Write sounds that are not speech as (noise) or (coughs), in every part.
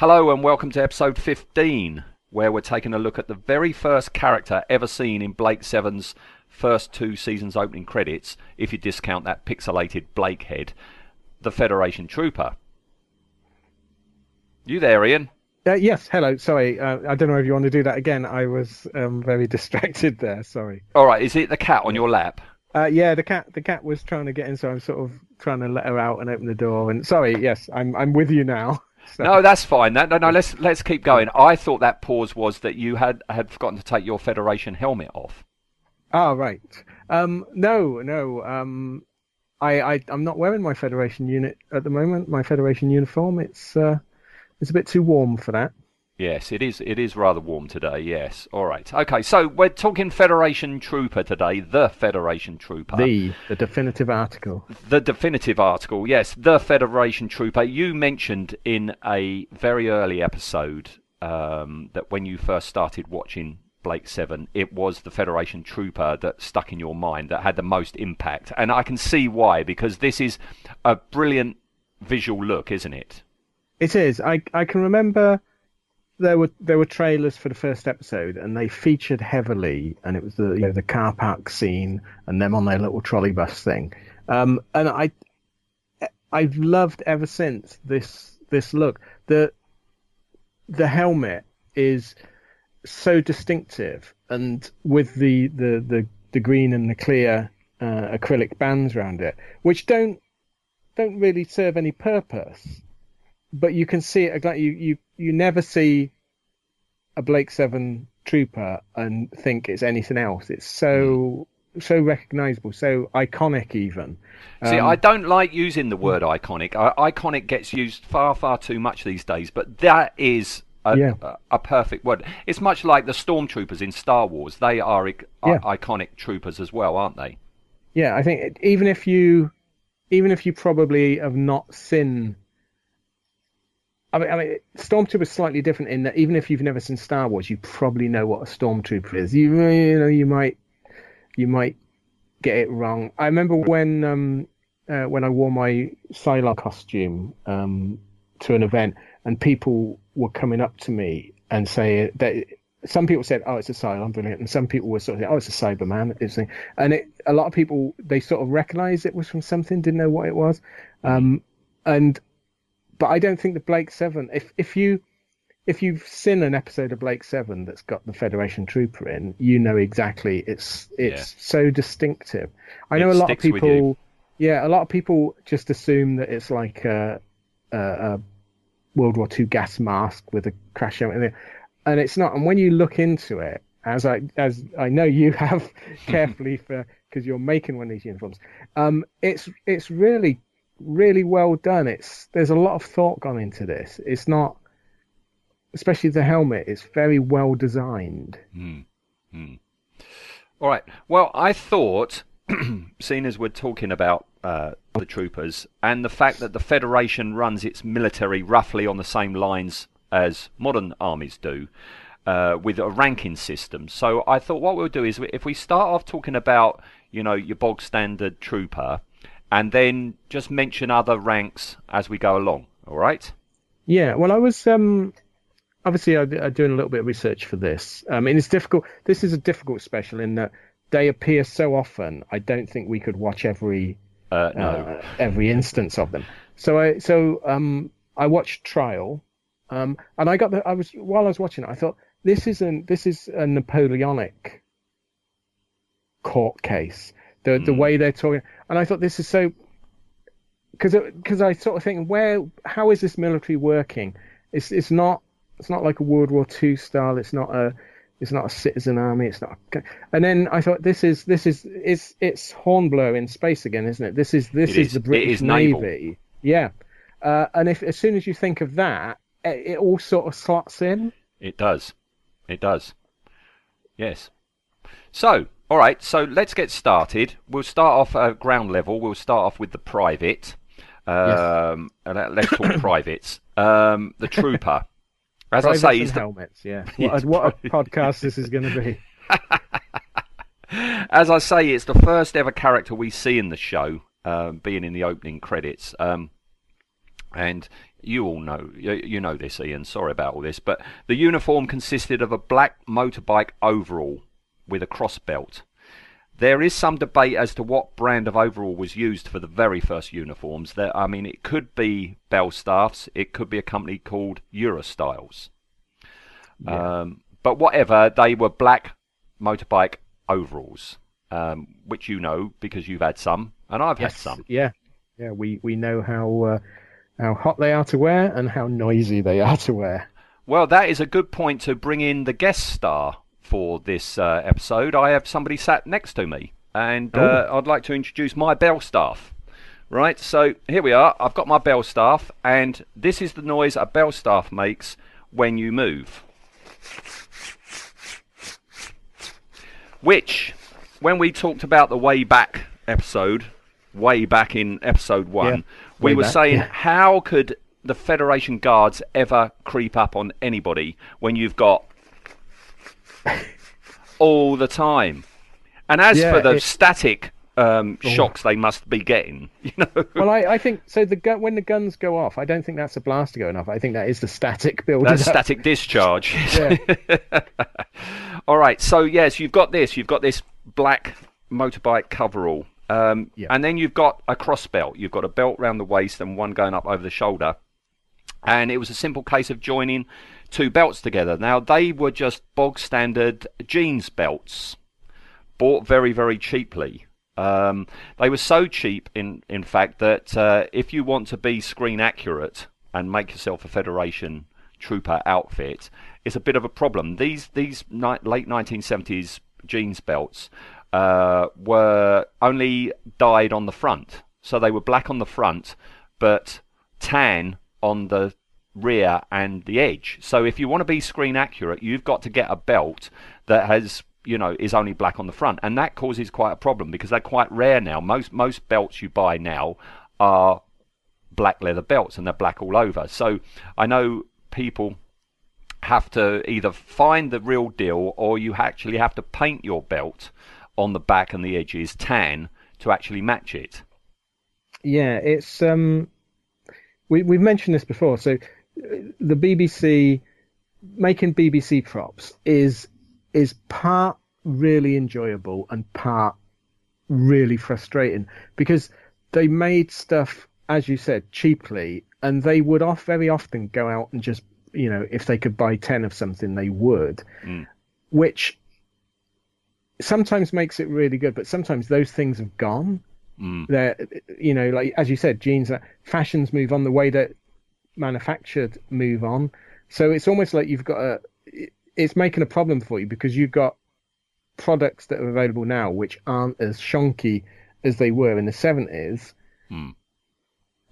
Hello, and welcome to episode 15, where we're taking a look at the very first character ever seen in Blake Seven's first two seasons opening credits, if you discount that pixelated Blake head, the Federation Trooper. You there, Ian? Uh, yes, hello. Sorry, uh, I don't know if you want to do that again. I was um, very (laughs) distracted there. Sorry. All right, is it the cat on your lap? Uh, yeah, the cat. The cat was trying to get in, so I'm sort of trying to let her out and open the door. And sorry, yes, I'm I'm with you now. (laughs) So. No, that's fine. No, no, no, let's let's keep going. I thought that pause was that you had had forgotten to take your Federation helmet off. Ah, right. Um, no, no. Um, I, I I'm not wearing my Federation unit at the moment. My Federation uniform. It's uh, it's a bit too warm for that. Yes, it is. It is rather warm today. Yes. All right. Okay. So we're talking Federation Trooper today. The Federation Trooper. The the definitive article. The definitive article. Yes. The Federation Trooper. You mentioned in a very early episode um, that when you first started watching Blake Seven, it was the Federation Trooper that stuck in your mind that had the most impact, and I can see why because this is a brilliant visual look, isn't it? It is. I I can remember there were there were trailers for the first episode, and they featured heavily, and it was the you know, the car park scene and them on their little trolley bus thing. Um, and I I've loved ever since this this look. The the helmet is so distinctive, and with the the the, the green and the clear uh, acrylic bands around it, which don't don't really serve any purpose but you can see it. You you you never see a Blake Seven trooper and think it's anything else. It's so so recognizable, so iconic even. See, um, I don't like using the word iconic. iconic gets used far far too much these days, but that is a, yeah. a, a, perfect word. It's much like the stormtroopers in Star Wars. They are yeah. iconic troopers as well, aren't they? Yeah, I think even if you even if you probably have not seen I mean, I mean, Stormtrooper is slightly different in that even if you've never seen Star Wars, you probably know what a Stormtrooper is. You, you know, you might, you might get it wrong. I remember when, um, uh, when I wore my Cylon costume um, to an event, and people were coming up to me and saying that some people said, "Oh, it's a Cylon, brilliant," and some people were sort of saying, "Oh, it's a Cyberman." It's a, and it, a lot of people they sort of recognised it was from something, didn't know what it was, um, and but I don't think the Blake Seven. If if you if you've seen an episode of Blake Seven that's got the Federation Trooper in, you know exactly. It's it's yeah. so distinctive. I know a lot of people. Yeah, a lot of people just assume that it's like a, a, a World War II gas mask with a crash helmet, and it's not. And when you look into it, as I as I know you have (laughs) carefully (laughs) for because you're making one of these uniforms, um, it's it's really really well done. It's there's a lot of thought gone into this. It's not, especially the helmet. It's very well designed. Mm. All right. Well, I thought, (clears throat) seeing as we're talking about uh, the troopers and the fact that the Federation runs its military roughly on the same lines as modern armies do. Uh, with a ranking system. So I thought what we'll do is if we start off talking about, you know, your bog standard trooper, and then just mention other ranks as we go along. All right? Yeah. Well, I was um, obviously I'm doing a little bit of research for this. I mean, it's difficult. This is a difficult special in that they appear so often. I don't think we could watch every uh, no. uh, every instance of them. So I so um, I watched Trial, um, and I got the I was while I was watching it, I thought this isn't this is a Napoleonic court case the mm. the way they're talking. And I thought this is so because because I sort of think where how is this military working? It's it's not it's not like a World War II style. It's not a It's not a citizen army. It's not. A... And then I thought this is this is it's it's Hornblower in space again, isn't it? This is this is, is. the British is. Navy. Yeah. Uh, and if as soon as you think of that, it, it all sort of slots in. It does. It does. Yes. So, all right. So let's get started. We'll start off at ground level. We'll start off with the private. Um, and let- let's talk (coughs) privates. Um, the trooper. As Privates I say, and is the, helmets. Yeah. (laughs) What, a, what a podcast this is going to be. (laughs) as I say, it's the first ever character we see in the show, um, being in the opening credits. Um, and you all know, you, you know this, Ian. Sorry about all this, but the uniform consisted of a black motorbike overall with a cross belt. There is some debate as to what brand of overall was used for the very first uniforms. There, I mean, it could be Belstaffs, it could be a company called Eurostyles. Yeah. Um, but whatever, they were black motorbike overalls, um, which you know because you've had some, and I've had some. Yeah. Yeah. We we know how uh, how hot they are to wear and how noisy they are to wear. Well, that is a good point to bring in the guest star for this uh, episode. I have somebody sat next to me, and uh, I'd like to introduce my Belstaff. Right, so here we are. I've got my Belstaff, and this is the noise a Belstaff makes when you move. Which, when we talked about the way back episode, way back in episode one, Yeah, we were back, saying yeah. how could the Federation guards ever creep up on anybody when you've got (laughs) all the time? And as Yeah, for the it- static um, Oh. shocks they must be getting, (laughs) you know, Well, I, I think so. The gun when the guns go off, I don't think that's a blaster going off. I think that is the static build. that's up. static discharge. (laughs) Yeah. All right, so yes, you've got this. You've got this black motorbike coverall, um, Yeah. and then you've got a cross belt. You've got a belt round the waist and one going up over the shoulder. And it was a simple case of joining two belts together. Now they were just bog standard jeans belts, bought very very cheaply. Um, they were so cheap, in in fact, that uh, if you want to be screen accurate and make yourself a Federation trooper outfit, it's a bit of a problem. These these ni- late 1970s jeans belts uh, were only dyed on the front, so they were black on the front, but tan on the rear and the edge. So if you want to be screen accurate, you've got to get a belt that has you know is only black on the front, and that causes quite a problem because they're quite rare now. Most most belts you buy now are black leather belts and they're black all over. So I know people have to either find the real deal or you actually have to paint your belt on the back and the edges tan to actually match it. Yeah, it's um, we we've mentioned this before. So uh, the BBC making BBC props is is part really enjoyable and part really frustrating because they made stuff as you said cheaply and they would off very often go out and just you know if they could buy 10 of something they would Mm. which sometimes makes it really good but sometimes those things have gone Mm. they're you know like as you said jeans uh, fashions move on the way that manufactured move on so it's almost like you've got a it's making a problem for you because you've got products that are available now which aren't as shonky as they were in the 70s Hmm.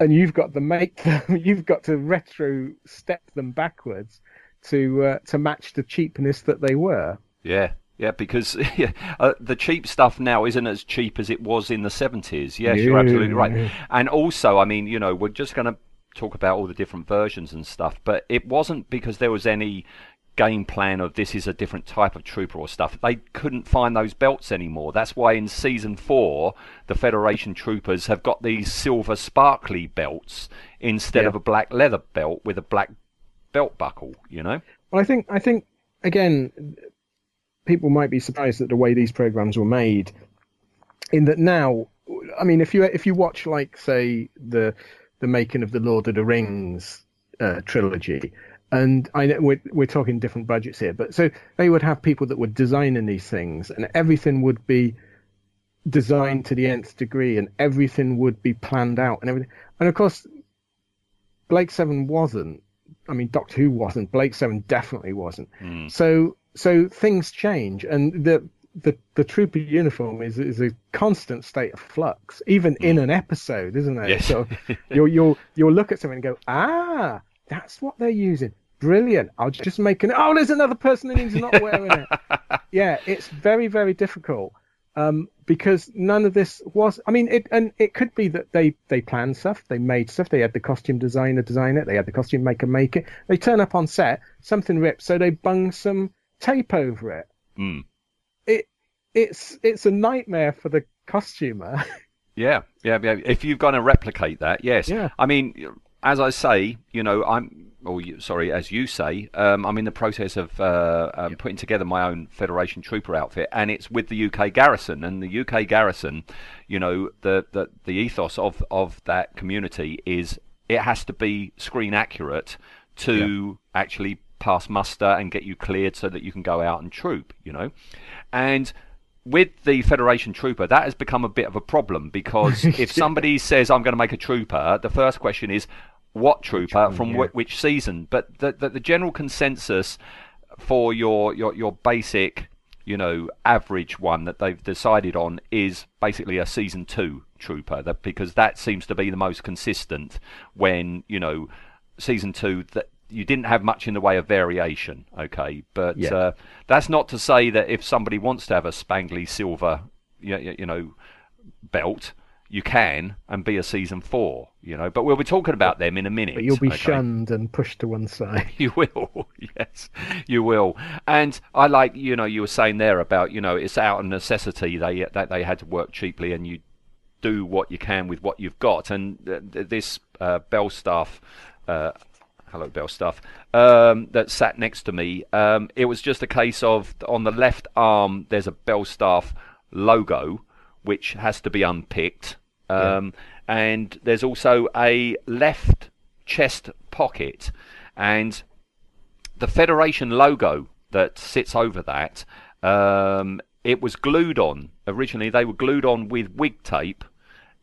and you've got to make them (laughs) you've got to retro step them backwards to uh, to match the cheapness that they were Yeah, yeah, because (laughs) yeah, uh, the cheap stuff now isn't as cheap as it was in the 70s. Yes, you're absolutely right. And also, I mean, you know, we're just going to talk about all the different versions and stuff, but it wasn't because there was any game plan of this is a different type of trooper or stuff. They couldn't find those belts anymore. That's why in season four, the Federation troopers have got these silver sparkly belts instead Yeah. of a black leather belt with a black belt buckle, you know? Well, I think I think again, people might be surprised at the way these programs were made. In that now, I mean, if you if you watch like say the the making of the Lord of the Rings uh, trilogy, and I know we're we're talking different budgets here, but so they would have people that were designing these things, and everything would be designed to the nth degree, and everything would be planned out, and everything. And of course, Blake Seven wasn't. I mean, Doctor Who wasn't. Blake Seven definitely wasn't. Mm. So so things change, and the the the trooper uniform is is a constant state of flux, even in an episode, isn't it? Yes. So (laughs) you'll you'll you'll look at something and go, ah, that's what they're using. Brilliant. I'll just make an. Oh, there's another person and he's not wearing it. (laughs) yeah, it's very very difficult um, because none of this was. I mean, it and it could be that they they planned stuff, they made stuff, they had the costume designer design it, they had the costume maker make it. They turn up on set, something rips, so they bung some tape over it. Mm. It it's it's a nightmare for the costumer. (laughs) Yeah, yeah, yeah. If you're going to replicate that, yes. Yeah. I mean, as I say, you know, I'm, or you, sorry, as you say, um, I'm in the process of uh, um, putting together my own Federation Trooper outfit, and it's with the UK Garrison. And the UK Garrison, you know, the the, the ethos of of that community is it has to be screen accurate to actually pass muster and get you cleared so that you can go out and troop. You know, and with the Federation Trooper, that has become a bit of a problem because (laughs) if somebody says, I'm going to make a trooper, the first question is, what trooper from yeah. wh- which season? But the, the, the general consensus for your, your, your basic, you know, average one that they've decided on is basically a season two trooper that, because that seems to be the most consistent when, you know, season two that you didn't have much in the way of variation, okay? But Yeah. uh, that's not to say that if somebody wants to have a spangly silver, you, you know, belt, you can and be a season four, you know. But we'll be talking about them in a minute. but you'll be okay? shunned and pushed to one side. (laughs) You will, (laughs) yes, you will. And I like, you know, you were saying there about, you know, it's out of necessity. They that they had to work cheaply, and you do what you can with what you've got. And th- th- this uh, Belstaff, uh, hello Belstaff, um, that sat next to me, um, it was just a case of on the left arm there's a Belstaff logo which has to be unpicked. Um, And there's also a left chest pocket, and the Federation logo that sits over that, um, it was glued on. Originally, they were glued on with wig tape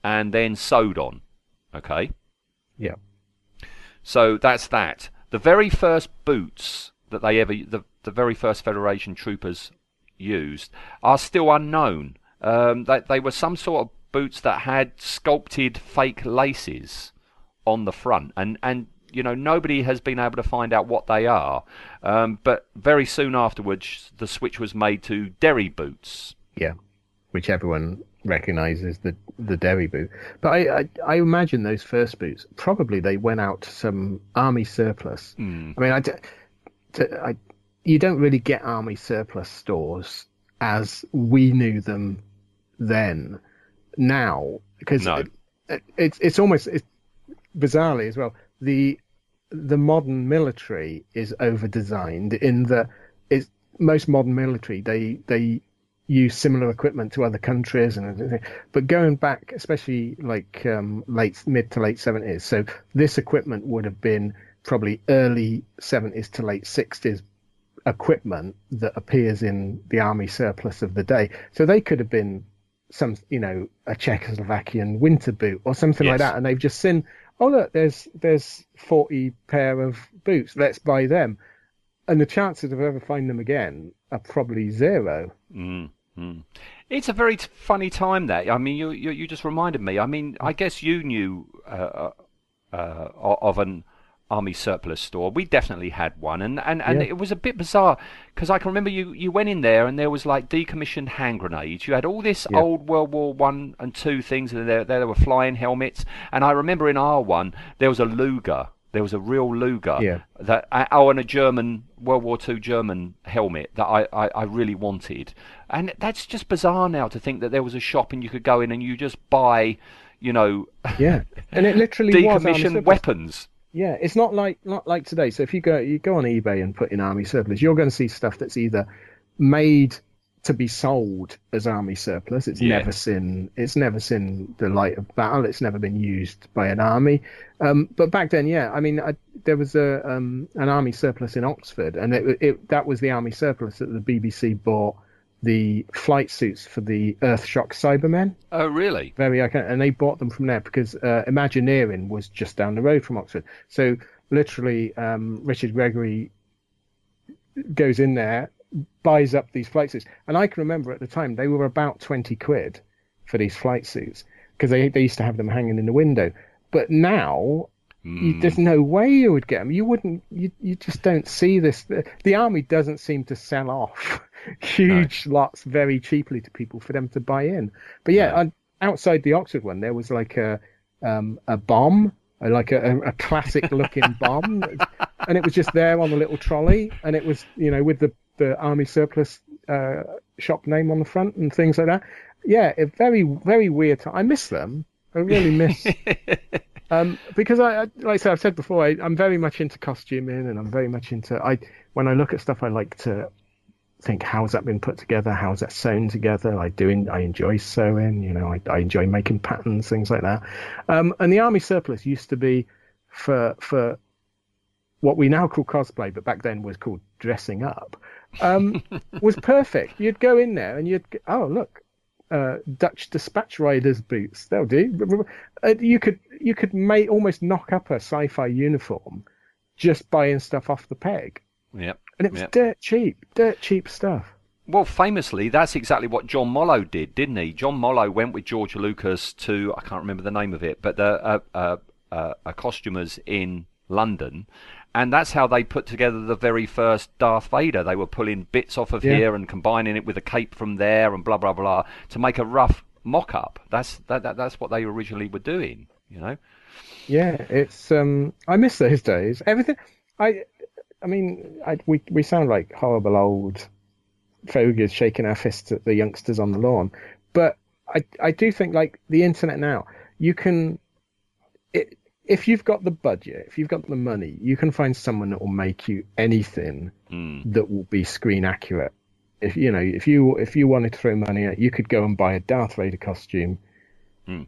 and then sewed on. Okay? Yeah. So that's that. The very first boots that they ever, the, the very first Federation troopers used, are still unknown. Um, they, they were some sort of boots that had sculpted fake laces on the front, and and you know nobody has been able to find out what they are. Um, but very soon afterwards, the switch was made to Derry boots. Yeah, which everyone recognizes the the Derry boot. But I, I I imagine those first boots probably they went out to some army surplus. Hmm. I mean, I, d- to, I you don't really get army surplus stores as we knew them then. Now, because No. it, it, it's it's almost it's, bizarrely as well the the modern military is over designed in that it's most modern military they they use similar equipment to other countries and everything. but going back especially like um, late mid to late 70s so this equipment would have been probably early 70s to late 60s equipment that appears in the army surplus of the day. So they could have been some you know a czechoslovakian winter boot or something like that and they've just seen oh look there's there's 40 pair of boots let's buy them. And the chances of ever finding them again are probably zero. Mm, mm. It's a very t- funny time. That I mean, you, you you just reminded me. I mean, I guess you knew uh, uh, uh, of an army surplus store. We definitely had one, and and, and Yeah. it was a bit bizarre because I can remember you you went in there and there was like decommissioned hand grenades. You had all this Yeah. old World War One and two things, and there there were flying helmets. And I remember in our one there was a Luger. There was a real Luger Yeah. that uh, oh, and a German World War II German helmet that I, I, I really wanted, and that's just bizarre now to think that there was a shop and you could go in and you just buy, you know, yeah and it literally decommissioned weapons. Yeah, it's not like not like today. So if you go you go on eBay and put in army surplus, you're going to see stuff that's either made to be sold as army surplus. It's Yeah. never seen it's never seen the light of battle. It's never been used by an army. Um, but back then, yeah, I mean, I, there was a um, an army surplus in Oxford, and it, it that was the army surplus that the BBC bought the flight suits for the Earthshock Cybermen Oh, really? very iconic, and they bought them from there because uh, Imagineering was just down the road from Oxford. So literally, um, Richard Gregory goes in there buys up these flight suits. And I can remember at the time they were about twenty quid for these flight suits because they they used to have them hanging in the window. But now you, there's no way you would get them. You wouldn't. You you just don't see this. The, the army doesn't seem to sell off (laughs) (laughs) huge lots very cheaply to people for them to buy in. But yeah, No. outside the Oxford one, there was like a um, a bomb, uh, like a, a classic looking (laughs) bomb, and it was just there on the little trolley, and it was you know with the the army surplus uh, shop name on the front and things like that. Yeah, a very very weird. Time. I miss them. I really miss. (laughs) Um, because I, I, like I said, I've said before, I, I'm very much into costuming, and I'm very much into. I when I look at stuff, I like to think how's that been put together, how's that sewn together. I do. I enjoy sewing. You know, I, I enjoy making patterns, things like that. Um, and the army surplus used to be for for what we now call cosplay, but back then was called dressing up. Um, (laughs) was perfect. You'd go in there and you'd oh look, uh, Dutch dispatch riders boots. They'll do. Uh, you could you could make almost knock up a sci-fi uniform just buying stuff off the peg, Yep. And it was dirt cheap, dirt cheap stuff. Well, famously, that's exactly what John Mollo did, didn't he? John Mollo went with George Lucas to I can't remember the name of it, but the uh, uh, uh, uh, costumers in London, and that's how they put together the very first Darth Vader. They were pulling bits off of Yeah. here and combining it with a cape from there, and blah blah blah, to make a rough mock-up. That's that, that that's what they originally were doing, you know. Yeah, it's um, I miss those days. Everything, I, I mean, I, we we sound like horrible old fogies shaking our fists at the youngsters on the lawn, but I I do think like the internet now, you can, it, if you've got the budget, if you've got the money, you can find someone that will make you anything Mm. that will be screen accurate. If you know, if you if you wanted to throw money at, you could go and buy a Darth Vader costume. Hmm.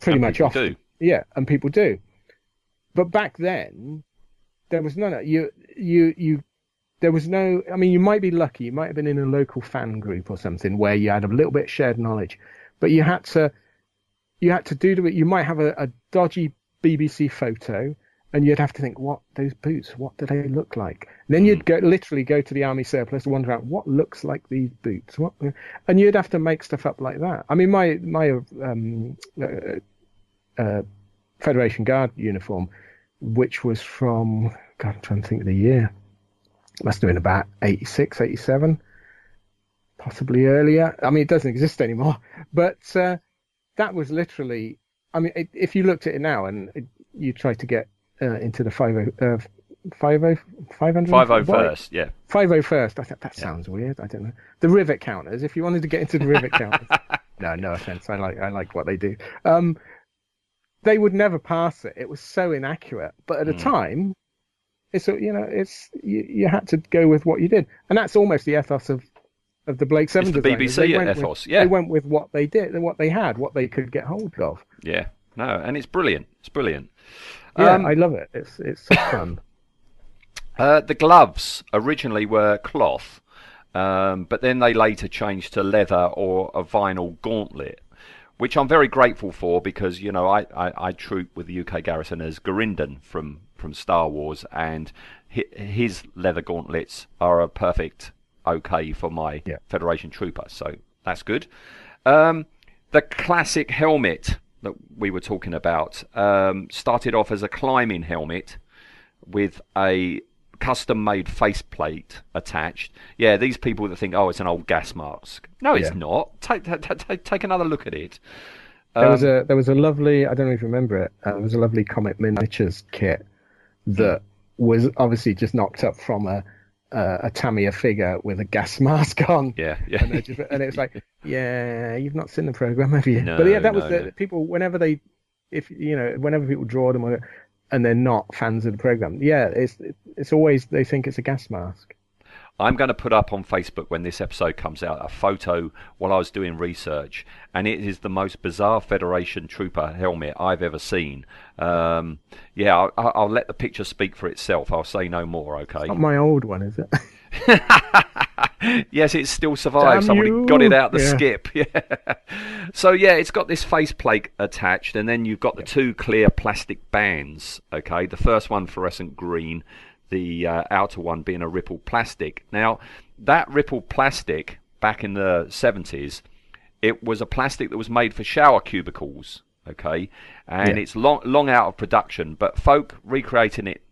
Pretty And much off. do. Yeah, and people do. But back then, there was none of you. You you. There was no. I mean, you might be lucky. You might have been in a local fan group or something where you had a little bit of shared knowledge, but you had to. You had to do it. You might have a, a dodgy BBC photo, and you'd have to think, what those boots? What do they look like? And then you'd go literally go to the army surplus, and wonder out what looks like these boots. What? And you'd have to make stuff up like that. I mean, my my um, uh, uh, Federation Guard uniform, which was from, God, I'm trying to think of the year. Must have been about 86, 87, possibly earlier. I mean, it doesn't exist anymore, (laughs) but uh, that was literally, I mean, it, if you looked at it now and it, you tried to get uh, into the 50, uh, 50, 500? Five oh What? first, yeah. 501st. I thought that sounds weird. I don't know. The rivet counters. If you wanted to get into the rivet counters, (laughs) no, no offense. I like I like what they do. Um, they would never pass it. It was so inaccurate. But at the Mm. time, it's you know it's you, you had to go with what you did, and that's almost the ethos of of the Blake Seven. the designers. BBC They went with- ethos, yeah. They went with what they did and what they had, what they could get hold of. Yeah. No, and it's brilliant. It's brilliant. Yeah, Um, I love it. It's it's so (coughs) fun. Uh, the gloves originally were cloth, um, but then they later changed to leather or a vinyl gauntlet, which I'm very grateful for because you know I, I, I troop with the UK garrison as Garindan from from Star Wars, and his leather gauntlets are a perfect okay for my Yeah. Federation trooper, so that's good. Um, the classic helmet that we were talking about um, started off as a climbing helmet with a custom made faceplate attached. Yeah, these people that think, oh, it's an old gas mask. No, it's Yeah. not. Take, take, take, another look at it. There was Um, a there was a lovely I don't know if you remember it. Uh, there was a lovely Comet Miniatures kit that was obviously just knocked up from a a, a Tamiya figure with a gas (laughs) mask on. Yeah, yeah. And, just, and it was like, (laughs) yeah, you've not seen the program, have you? No, but yeah, that was the no. people whenever they, if you know, whenever people draw them or- and they're not fans of the program, yeah, it's it's always they think it's a gas mask. I'm going to put up on Facebook when this episode comes out a photo while I was doing research, and it is the most bizarre Federation Trooper helmet I've ever seen. Um, yeah, I'll, I'll I'll let the picture speak for itself. I'll say no more. Okay. Not my old one, is it? (laughs) (laughs) (laughs) yes, it still survived. Damn Somebody you. got it out the Yeah. skip. (laughs) Yeah. So yeah, it's got this faceplate attached, and then you've got the two clear plastic bands. Okay, the first one fluorescent green, the uh, outer one being a ripple plastic. Now, that ripple plastic back in the 70s, it was a plastic that was made for shower cubicles, okay? And Yeah. it's long, long out of production, but folk recreating it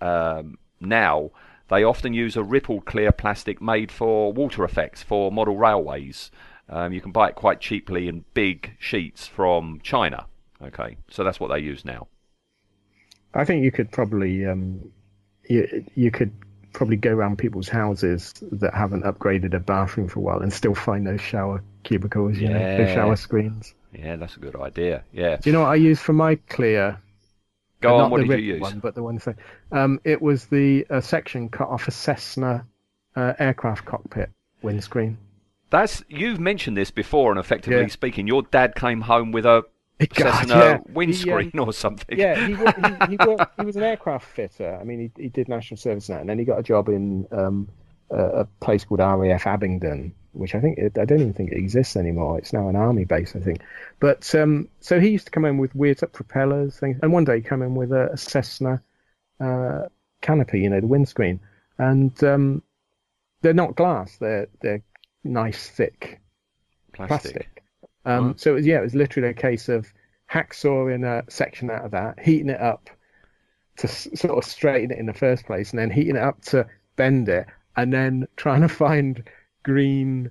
um, now, they often use a rippled clear plastic made for water effects for model railways. Um, you can buy it quite cheaply in big sheets from China. Okay, so that's what they use now. I think you could probably um, you you could probably go around people's houses that haven't upgraded a bathroom for a while and still find those shower cubicles, you know, those Yeah. shower screens. Yeah, that's a good idea. Yeah. Do you know what I use for my clear? Go on, what did you use? One, but the one. that- Um, it was the uh, section cut off a Cessna uh, aircraft cockpit windscreen. That's you've mentioned this before, and effectively Yeah. speaking, your dad came home with a (laughs) God, Cessna yeah. windscreen He, um, or something. yeah, he, he, he, worked, he was an (laughs) aircraft fitter. I mean, he, he did national service now, and then he got a job in um, a, a place called RAF Abingdon, which I think it, I don't even think it exists anymore. It's now an army base, I think. But um, so he used to come in with weird propellers things, and one day he came in with a, a Cessna uh, canopy, you know, the windscreen, and um, they're not glass; they're they're nice thick plastic. plastic. Um. So it was, yeah, it was literally a case of hacksawing a section out of that, heating it up to s- sort of straighten it in the first place, and then heating it up to bend it, and then trying to find green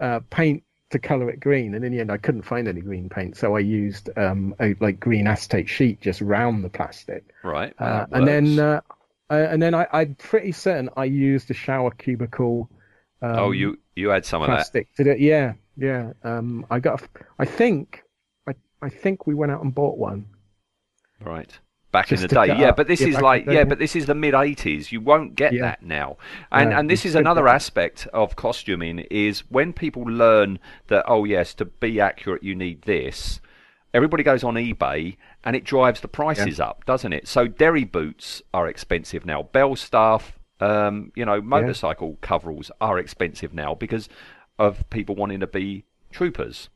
uh, paint to color it green. And in the end, I couldn't find any green paint, so I used um, a like green acetate sheet just round the plastic. Right. Uh, and then uh, uh, and then I, I'm pretty certain I used a shower cubicle. Um, oh, you you had some of that. plastic to do yeah yeah um i got a, i think i i think we went out and bought one Right. Back in the day, yeah, up. but this Yeah, is like, yeah, yeah. but this is the mid '80s. You won't get Yeah. that now, and No, and this is another it. aspect of costuming is when people learn that oh yes, to be accurate you need this. Everybody goes on eBay and it drives the prices up, doesn't it? So derry boots are expensive now. Belstaff, um, you know, motorcycle coveralls are expensive now because of people wanting to be troopers.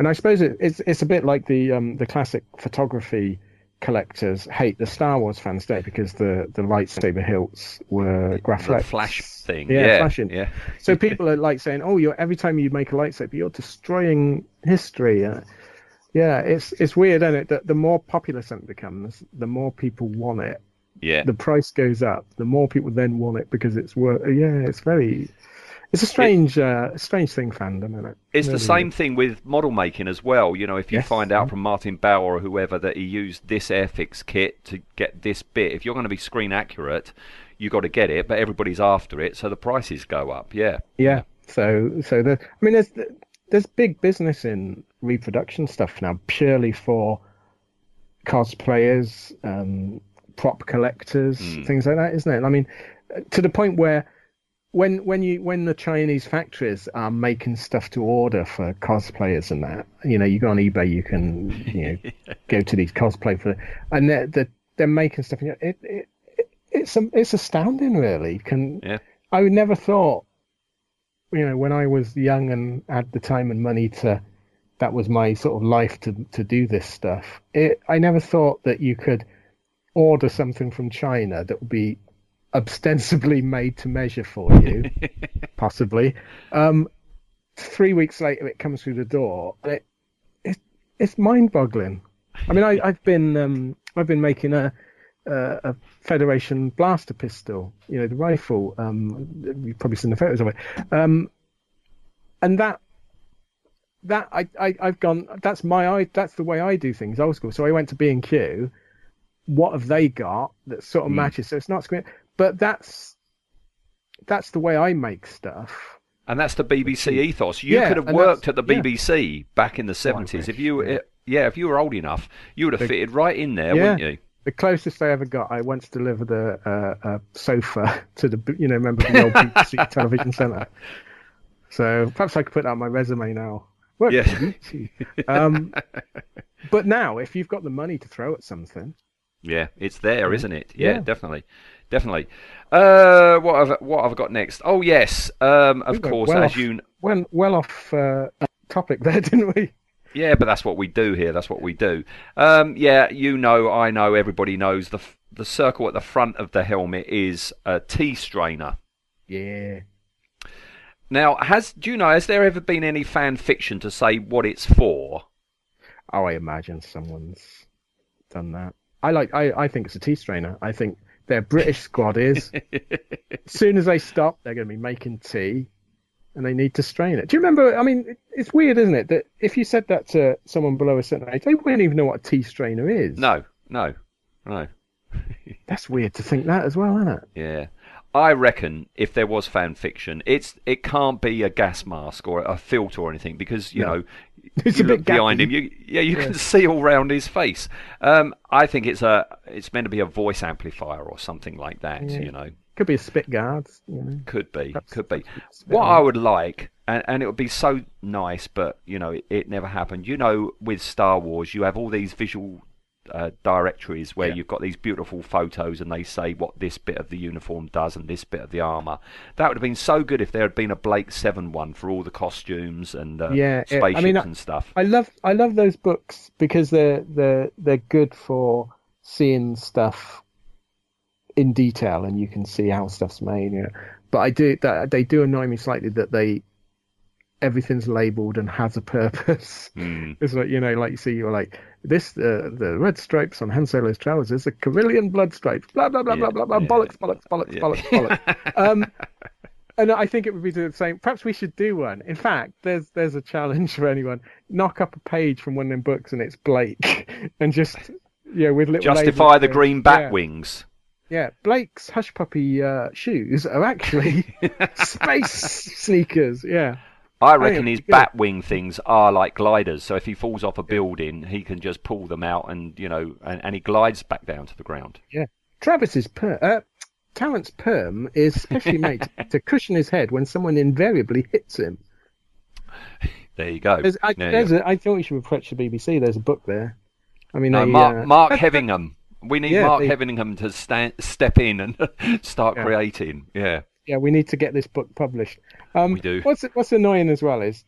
and i suppose it, it's it's a bit like the um the classic photography collectors hate the star wars fans day because the the lightsaber hilts were The Graflex flash thing, Yeah, yeah, flashing. yeah. so people are like saying oh you're every time you make a lightsaber you're destroying history uh, yeah it's it's weird isn't it that the more popular something becomes the more people want it yeah. the price goes up, the more people then want it because it's worth. Yeah, it's very. It's a strange, uh, strange thing, fandom, isn't it? It's the same is. thing with model making as well. You know, if you Yes, find out from Martin Bower or whoever that he used this Airfix kit to get this bit, if you're going to be screen accurate, you've got to get it, but everybody's after it, so the prices go up. Yeah. Yeah. So, so the. I mean, there's there's big business in reproduction stuff now, purely for cosplayers, um, prop collectors, Mm. things like that, isn't it? I mean, to the point where. When when you when the Chinese factories are making stuff to order for cosplayers and that, you know, you go on eBay, you can you know (laughs) go to these cosplay for, and they're they're, they're making stuff. And it, it, it it's it's astounding, really. Can Yeah. I would never thought, you know, when I was young and had the time and money to, that was my sort of life to to do this stuff. It I never thought that you could order something from China that would be ostensibly made to measure for you, (laughs) possibly. Um, three weeks later, it comes through the door. It, it it's mind-boggling. I mean, I, I've been um, I've been making a, a a Federation blaster pistol, you know, the rifle. Um, you've probably seen the photos of it. Um, and that that I, I I've gone. That's my I. That's the way I do things, old school. So I went to B and Q. What have they got that sort of Mm. matches? So it's not screen, but that's that's the way I make stuff. And that's the BBC ethos. You Yeah, could have worked at the yeah. BBC back in the 70s. if you, yeah. yeah. if you were old enough, you would have The- fitted right in there, Yeah. wouldn't you? The closest I ever got, I once delivered a, a, a sofa (laughs) to the, you know, remember the old (laughs) BBC television centre. So perhaps I could put that on my resume now. Worked Yeah. um, (laughs) but now, if you've got the money to throw at something, Yeah, it's there, Yeah. isn't it? Yeah, Yeah. definitely, definitely. Uh, what have what have I got next? Oh yes, um, of We course, well as off. you. well, well off uh, (laughs) topic there, didn't we? Yeah, but that's what we do here. That's what we do. Um, yeah, you know, I know, everybody knows the the circle at the front of the helmet is a tea strainer. Yeah. Now, has do you know? Has there ever been any fan fiction to say what it's for? Oh, I imagine someone's done that. I like. I, I think it's a tea strainer. I think their British squad is. (laughs) as soon as they stop, they're going to be making tea, and they need to strain it. Do you remember? I mean, it- it's weird, isn't it, that if you said that to someone below a certain age, they wouldn't even know what a tea strainer is. No, no, no. (laughs) That's weird to think that as well, isn't it? Yeah. I reckon if there was fan fiction, it's it can't be a gas mask or a filter or anything because you No. know (laughs) It's you a bit look behind gappy. him, you yeah you Yeah. can (laughs) see all round his face. Um, I think it's a it's meant to be a voice amplifier or something like that. Yeah. You know, Could be a spit guard. You know. could be, Perhaps- could be. What. I would like, and, and it would be so nice, but you know, it, it never happened. You know, with Star Wars, you have all these visual uh, directories where Yeah. you've got these beautiful photos, and they say what this bit of the uniform does and this bit of the armor. That would have been so good if there had been a Blake Seven one for all the costumes and uh, Yeah, it- I spaceships mean, and stuff. I love I love those books because they're they're they're good for seeing stuff in detail and you can see how stuff's made. You know. But I do that they do annoy me slightly that they everything's labelled and has a purpose. (laughs) Hmm. It's like you know, like you see, you're like this uh, the red stripes on Han Solo's trousers are Corellian blood stripes. Blah blah blah Yeah, blah blah blah. yeah. Bollocks bollocks bollocks Yeah. bollocks (laughs) bollocks. Um, and I think it would be the same. Perhaps we should do one. In fact, there's there's a challenge for anyone. Knock up a page from one of them books, and it's Blake, (laughs) and just yeah, with little Justify the green bat yeah, wings. Yeah, Blake's hush puppy uh, shoes are actually space sneakers. Yeah, I reckon his bat wing things are like gliders. So if he falls off a building, he can just pull them out, and you know, and, and he glides back down to the ground. Yeah, Travis's per uh, Tarrant's perm is specially made (laughs) to cushion his head when someone invariably hits him. There you go. There's, I, There you there's go. a, I thought you should approach the BBC. There's a book there. I mean, no, they, Mark, uh, Mark Hevingham. We need Yeah, Mark they- Hevingham to stand, step in and (laughs) start Yeah. creating. Yeah. Yeah, we need to get this book published. Um, We do. What's what's annoying as well is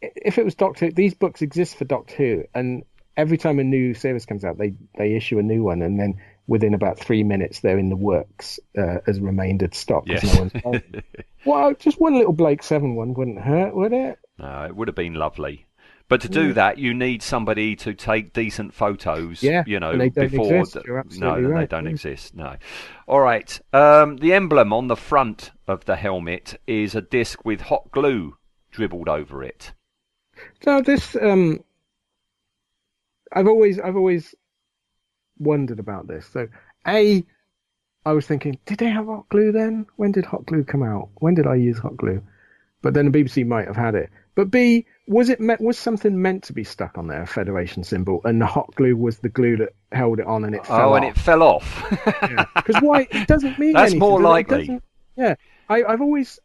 if it was Doctor these books exist for Doctor Who, and every time a new series comes out, they they issue a new one, and then within about three minutes they're in the works uh, as remaindered stock. Yes. No one's well, just one little Blake Seven one wouldn't hurt, would it? No, it would have been lovely. But to do that, you need somebody to take decent photos. Yeah, you know, and they don't before exist. the- no, absolutely they don't yeah. exist. No. All right. Um, the emblem on the front of the helmet is a disc with hot glue dribbled over it. So this, um, I've always, I've always wondered about this. So, a, I was thinking, did they have hot glue then? When did hot glue come out? When did I use hot glue? But then the BBC might have had it. But B, was it meant, was something meant to be stuck on there, a Federation symbol, and the hot glue was the glue that held it on, and it fell oh, and off? it fell off. (laughs) Because why? It doesn't mean That's anything, more does it? It likely. yeah, I, I've always,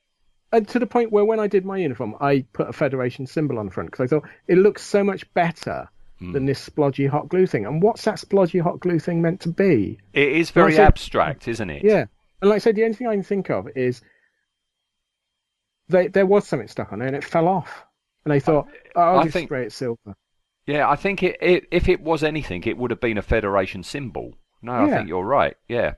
and to the point where when I did my uniform, I put a Federation symbol on the front because I thought it looks so much better Hmm. than this splodgy hot glue thing. And what's that splodgy hot glue thing meant to be? it is very abstract, isn't it? Yeah, and like I said, the only thing I can think of is they, there was something stuck on there and it fell off, and they thought, oh, I'll just think- spray it silver. Yeah, I think it, it, if it was anything, it would have been a Federation symbol. No, I think you're right. Yeah.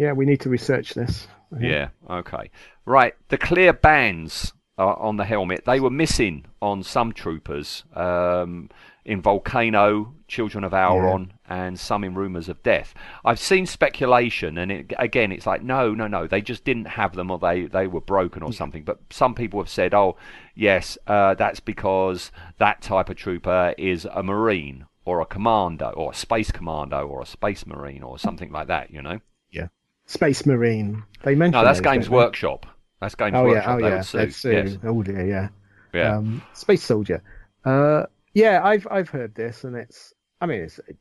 Yeah, we need to research this. Yeah. Okay. Right. The clear bands uh, on the helmet they were missing on some troopers um, in Volcano, Children of Auron, and some in Rumours of Death. I've seen speculation, and it, again, it's like no, no, no. They just didn't have them, or they they were broken, or something. But some people have said, oh, yes, uh, that's because that type of trooper is a Marine. Or a commando, or a space commando, or a space marine, or something like that. You know. Yeah, space Marine. They mentioned. No, that's those, Games don't they? That's Games Oh yeah, Workshop. oh they yeah, sue. Sue. Yes. Oh dear, yeah. Yeah. Um, Space Soldier. Uh, yeah, I've I've heard this, and it's. I mean, it's it,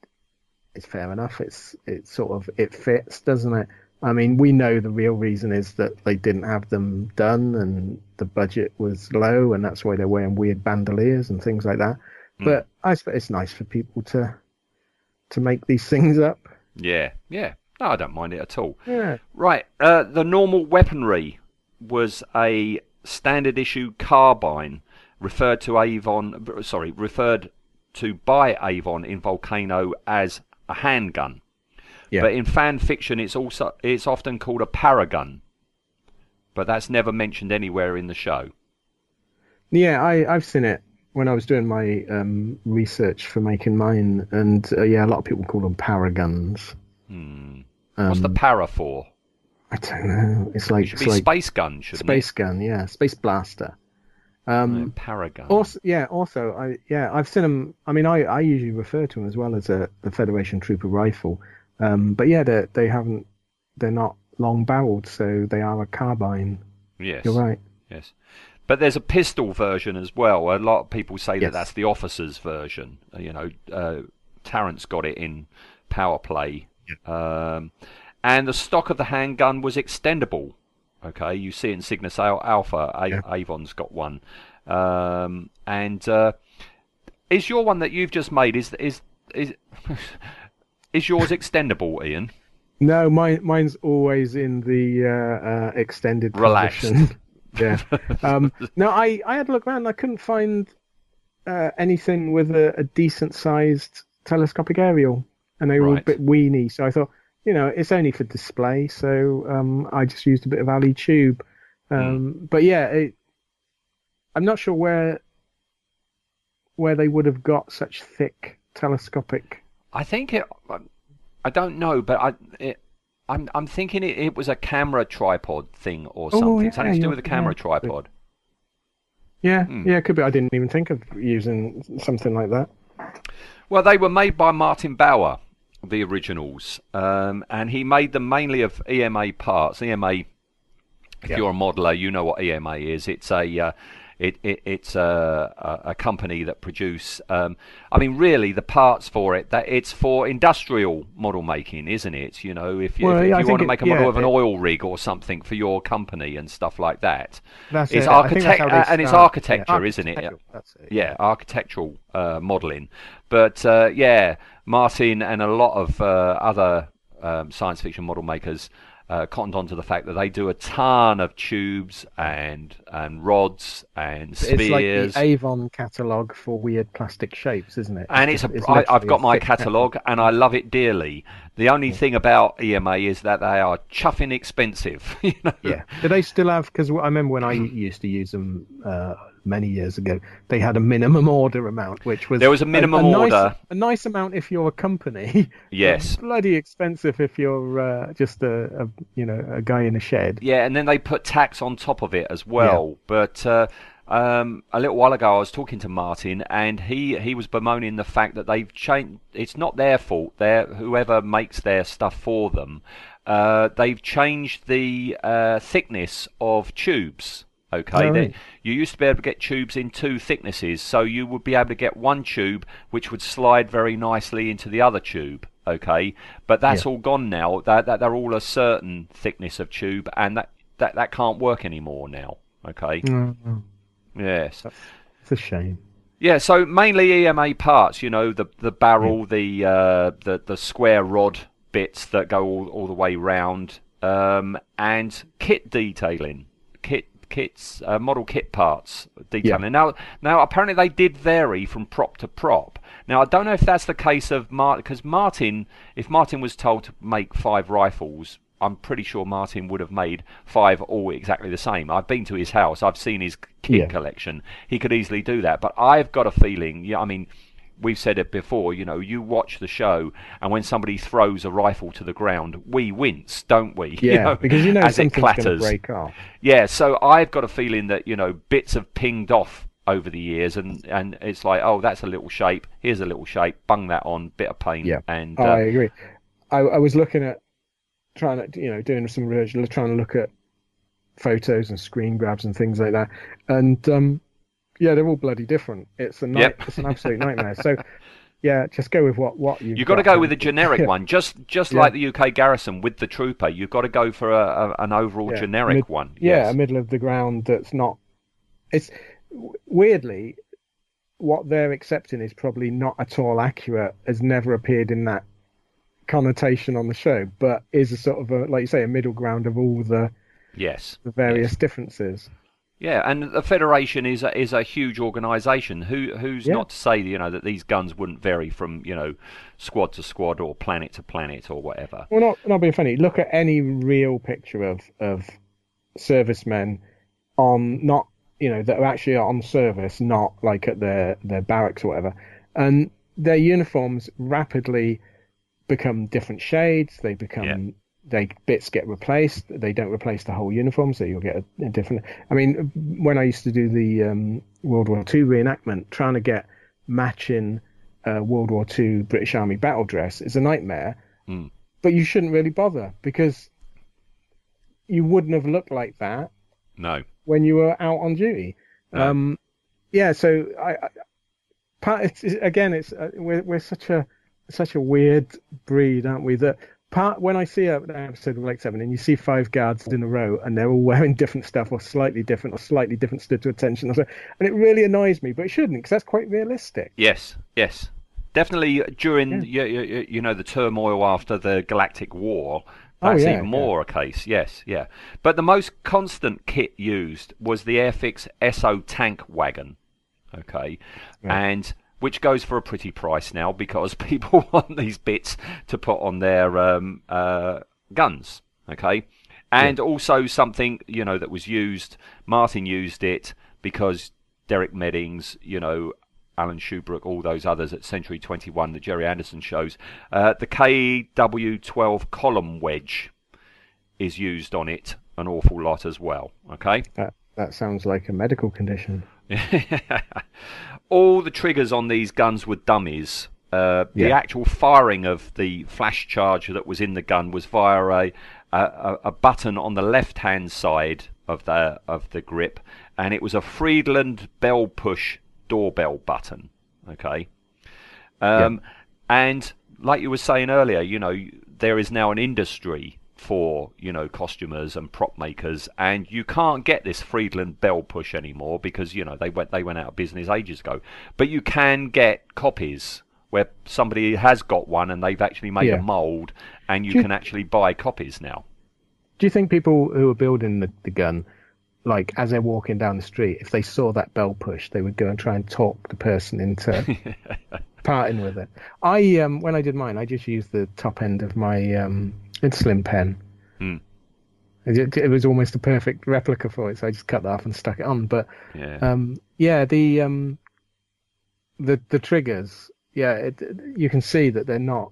it's fair enough. It's it sort of it fits, doesn't it? I mean, we know the real reason is that they didn't have them done, and the budget was low, and that's why they're wearing weird bandoliers and things like that. Hmm. But I suppose it's nice for people to to make these (laughs) things up. yeah. Yeah. No, I don't mind it at all. Yeah. Right. Uh, the normal weaponry was a standard issue carbine referred to Avon. Sorry, referred to by Avon in Volcano as a handgun. Yeah. But in fan fiction, it's also it's often called a paragon. But that's never mentioned anywhere in the show. Yeah, I I've seen it when I was doing my um, research for making mine, and uh, yeah, a lot of people call them paragons. Hmm. What's the Um, para for? I don't know. It's like It should it's be like space gun, shouldn't space gun, yeah, space blaster. Um, it? No, paragon. Also, yeah. Also, I yeah, I've seen them. I mean, I, I usually refer to them as well as a the Federation Trooper rifle. Um, but yeah, they they haven't. They're not long barreled, so they are a carbine. yes. You're right. Yes. But there's a pistol version as well. A lot of people say that that's the officer's version. Uh, You know, uh, Tarrant's got it in Power Play. Um, and the stock of the handgun was extendable. Okay, you see in Cygnus Al- Alpha. A- Yeah. Avon's got one. Um, and uh, is your one that you've just made is is is (laughs) is yours extendable, Ian? No, mine mine's always in the uh, uh, extended Relaxed. position. (laughs) yeah. (laughs) Um, no, I I had a look around. and I couldn't find uh, anything with a, a decent sized telescopic aerial, and they were all a bit weeny. So I thought, you know, it's only for display, so um, I just used a bit of Ali tube. Um, But yeah, it, I'm not sure where where they would have got such thick telescopic. I think it. I don't know, but I. It, I'm. I'm thinking it, it was a camera tripod thing or Oh, something. yeah, something to do with a camera yeah. tripod. Yeah, Hmm. yeah, it could be. I didn't even think of using something like that. Well, they were made by Martin Bower, the originals, um, and he made them mainly of EMA parts. EMA. If Yeah. you're a modeler, you know what EMA is. It's a uh, it, it it's a, a, company that produce. Um, I mean, really, the parts for it that it's for industrial model making, isn't it? You know, if you, Well, if, yeah, I you want to it- make a model yeah, of an oil rig or something for your company and stuff like that. That's It's it. I think that's architect- and it's architecture, isn't it? That's it. yeah, architectural uh, modelling. But uh, yeah, Martin and a lot of uh, other um, science fiction model makers uh, cottoned onto the fact that they do a ton of tubes and and rods and It's like the Avon catalogue for weird plastic shapes, isn't it? and it's, just- a, I, I've got my catalogue and I love it dearly. The only thing about EMA is that they are chuffing expensive. (laughs) You know? Yeah. Do they still have? Because I remember when I used to use them uh, many years ago, they had a minimum order amount, which was There was a minimum nice- order. a nice amount if you're a company. (laughs) Yes. bloody expensive if you're uh, just a, a you know a guy in a shed. Yeah, and then they put tax on top of it as well. But uh, um, a little while ago, I was talking to Martin, and he, he was bemoaning the fact that they've changed. It's not their fault. They're whoever makes their stuff for them. Uh, they've changed the uh, thickness of tubes. Okay, They- right. you used to be able to get tubes in two thicknesses, so you would be able to get one tube which would slide very nicely into the other tube. Okay, but that's Yeah. all gone now. That, that they're all a certain thickness of tube, and that, that that can't work anymore now. Okay, Mm, yes, it's a shame. yeah. So mainly EMA parts, you know, the the barrel, the uh, the the square rod bits that go all, all the way round, um, and kit detailing, kit kits, uh, model kit parts detailing. Now, now apparently they did vary from prop to prop. Now I don't know if that's the case of Martin, because Martin, if Martin was told to make five rifles. I'm pretty sure Martin would have made five all exactly the same. I've been to his house. I've seen his kit Yeah. collection. He could easily do that. But I've got a feeling, yeah, I mean, we've said it before, you know, you watch the show and when somebody throws a rifle to the ground, we wince, don't we? (laughs) You Yeah, know, because you know as it clatters. break off. Yeah, so I've got a feeling that, you know, bits have pinged off over the years and, and it's like, oh, that's a little shape, here's a little shape, bung that on, bit of paint. Yeah. And Oh, uh, I agree. I, I was looking at trying to, you know, doing some research, trying to look at photos and screen grabs and things like that, and um, yeah, they're all bloody different. It's a night, Yep. it's an absolute nightmare. So, yeah, just go with what what you've You've got to go with a generic Yeah. (laughs) one, just just Yeah. like the UK Garrison with the Trooper. You've got to go for a, a, an overall Yeah, generic mid- one. Yeah, yes. a middle of the ground that's not. It's weirdly what they're accepting is probably not at all accurate. Has never appeared in that connotation on the show, but is a sort of a like you say a middle ground of all the yes. the various differences. Yeah, and the Federation is a, is a huge organisation. Who who's Yeah. not to say you know that these guns wouldn't vary from you know squad to squad or planet to planet or whatever. Well, not not being funny. Look at any real picture of of servicemen on not you know that are actually on service, not like at their their barracks or whatever, and their uniforms rapidly become different shades. They become. They bits get replaced. They don't replace the whole uniform, so you'll get a, a different. I mean, when I used to do the um, World War II reenactment, trying to get matching uh, World War II British Army battle dress is a nightmare. Mm. But you shouldn't really bother because you wouldn't have looked like that No. when you were out on duty. No. Um, yeah, so I, I part it's, again, it's uh, we're we're such a such a weird breed, aren't we? That part when I see a, an episode of Blake Seven and you see five guards in a row and they're all (laughs) wearing different stuff or slightly different or slightly different stood to attention, or so, and it really annoys me, but it shouldn't because that's quite realistic. Yes. Yes. Definitely uh, during you, you, you know the turmoil after the Galactic War. Oh, That's yeah, even more a case. Yes. Yeah. But the most constant kit used was the Airfix Esso tank wagon. Okay. And which goes for a pretty price now because (laughs) people (laughs) want these bits to put on their um, uh, guns. Okay. And also something you know that was used. Martin used it because Derek Meddings, you know, Alan Shubrook, all those others at Century 21, the Gerry Anderson shows. Uh, the KW12 column wedge is used on it an awful lot as well. Okay. That that sounds like a medical condition. (laughs) all the triggers on these guns were dummies. Uh, The actual firing of the flash charge that was in the gun was via a, a, a- button on the left-hand side of the of the grip, and it was a Friedland bell push doorbell button. Okay, um, and like you were saying earlier, you know, there is now an industry for you know costumers and prop makers, and you can't get this Friedland bell push anymore because you know they went they went out of business ages ago. But you can get copies where somebody has got one and they've actually made Yeah. a mold, and you you- can actually buy copies now. Do you think people who are building the, the gun, like as they're walking down the street, if they saw that bell push, they would go and try and talk the person into (laughs) parting with it? I um when I did mine, I just used the top end of my um slim pen. Hmm. It, it was almost a perfect replica for it, so I just cut that off and stuck it on. But Yeah. um yeah, the um the the triggers, yeah, it, you can see that they're not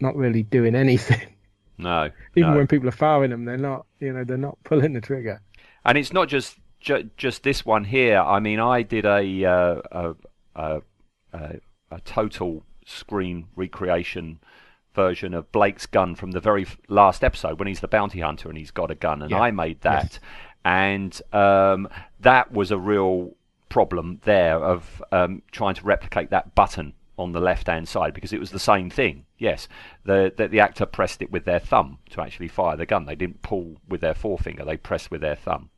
not really doing anything. (laughs) no. Even no. when people are firing them, they're not, you know, they're not pulling the trigger. And it's not just ju- just this one here. I mean, I did a uh, a, a, a, a total screen recreation version of Blake's gun from the very last episode when he's the bounty hunter and he's got a gun, and Yeah. I made that, and um, that was a real problem there of um, trying to replicate that button on the left hand side because it was the same thing. Yes, the, the the actor pressed it with their thumb to actually fire the gun. They didn't pull with their forefinger; they pressed with their thumb.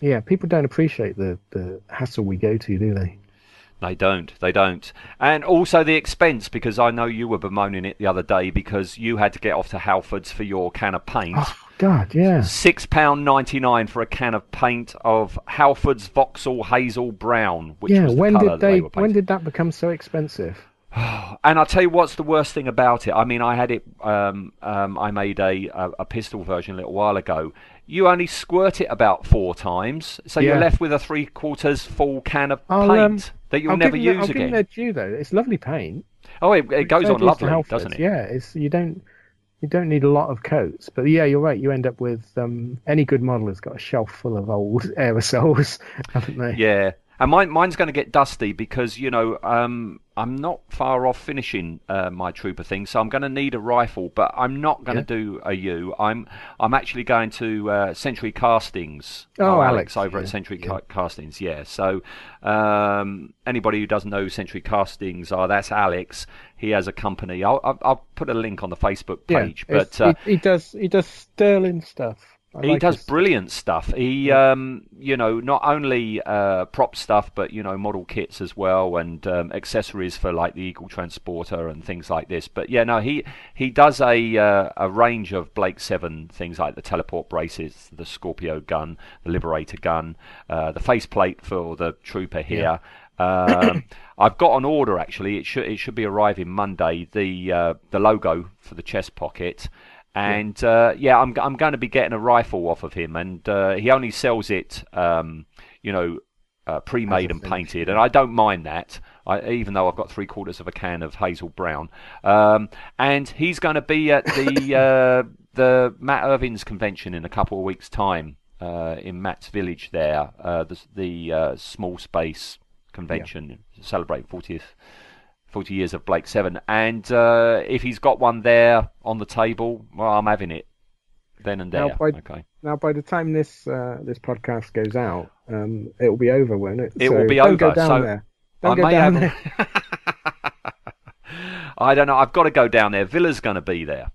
Yeah, people don't appreciate the, the hassle we go to, do they? They don't. They don't. And also the expense, because I know you were bemoaning it the other day because you had to get off to Halfords for your can of paint. Oh, God, yeah. Six pound ninety nine for a can of paint of Halfords Vauxhall Hazel Brown, which yeah, was the when did they, were when did that become so expensive? (sighs) And I'll tell you what's the worst thing about it. I mean, I had it. Um, um, I made a, a a pistol version a little while ago. You only squirt it about four times, so you're left with a three quarters full can of I'll, paint um, that you'll I'll never use I'll give them again. due though. It's lovely paint. Oh, it, it goes on lovely, doesn't it? Yeah, it's you don't you don't need a lot of coats, but yeah, you're right. You end up with um, any good model has got a shelf full of old (laughs) aerosols, (laughs) haven't they? Yeah, and mine, mine's going to get dusty because you know um, I'm not far off finishing uh, my trooper thing, so I'm going to need a rifle. But I'm not going to do a U. I'm I'm actually going to uh, Century Castings. Oh, Alex, Alex, over yeah, at Century yeah. Ca- Castings. Yeah. So um, anybody who doesn't know who Century Castings are, that's Alex. He has a company. I'll I'll, I'll put a link on the Facebook page. but uh, he, he does he does sterling stuff. I he like does his- brilliant stuff. He, um, you know, not only uh, prop stuff, but you know, model kits as well, and um, accessories for like the Eagle Transporter and things like this. But yeah, no, he he does a uh, a range of Blake Seven things like the teleport braces, the Scorpio gun, the Liberator gun, uh, the faceplate for the Trooper here. um, (coughs) I've got an order actually. It should it should be arriving Monday. The uh, the logo for the chest pocket. And uh, yeah, I'm I'm going to be getting a rifle off of him, and uh, he only sells it, um, you know, uh, pre-made and painted, and I don't mind that. I, even though I've got three quarters of a can of Hazel Brown, um, and he's going to be at the (laughs) uh, the Matt Irvine's convention in a couple of weeks' time uh, in Matt's Village. There, uh, the the uh, small space convention celebrating 40th 40 years of Blake Seven, and uh, if he's got one there on the table, well, I'm having it then and Now, there. by- okay, Now, by the time this uh, this podcast goes out, um, it will be over, won't it? It So will be don't go down so there. I Don't go may down have. there. (laughs) I don't know. I've got to go down there. Vila's going to be there.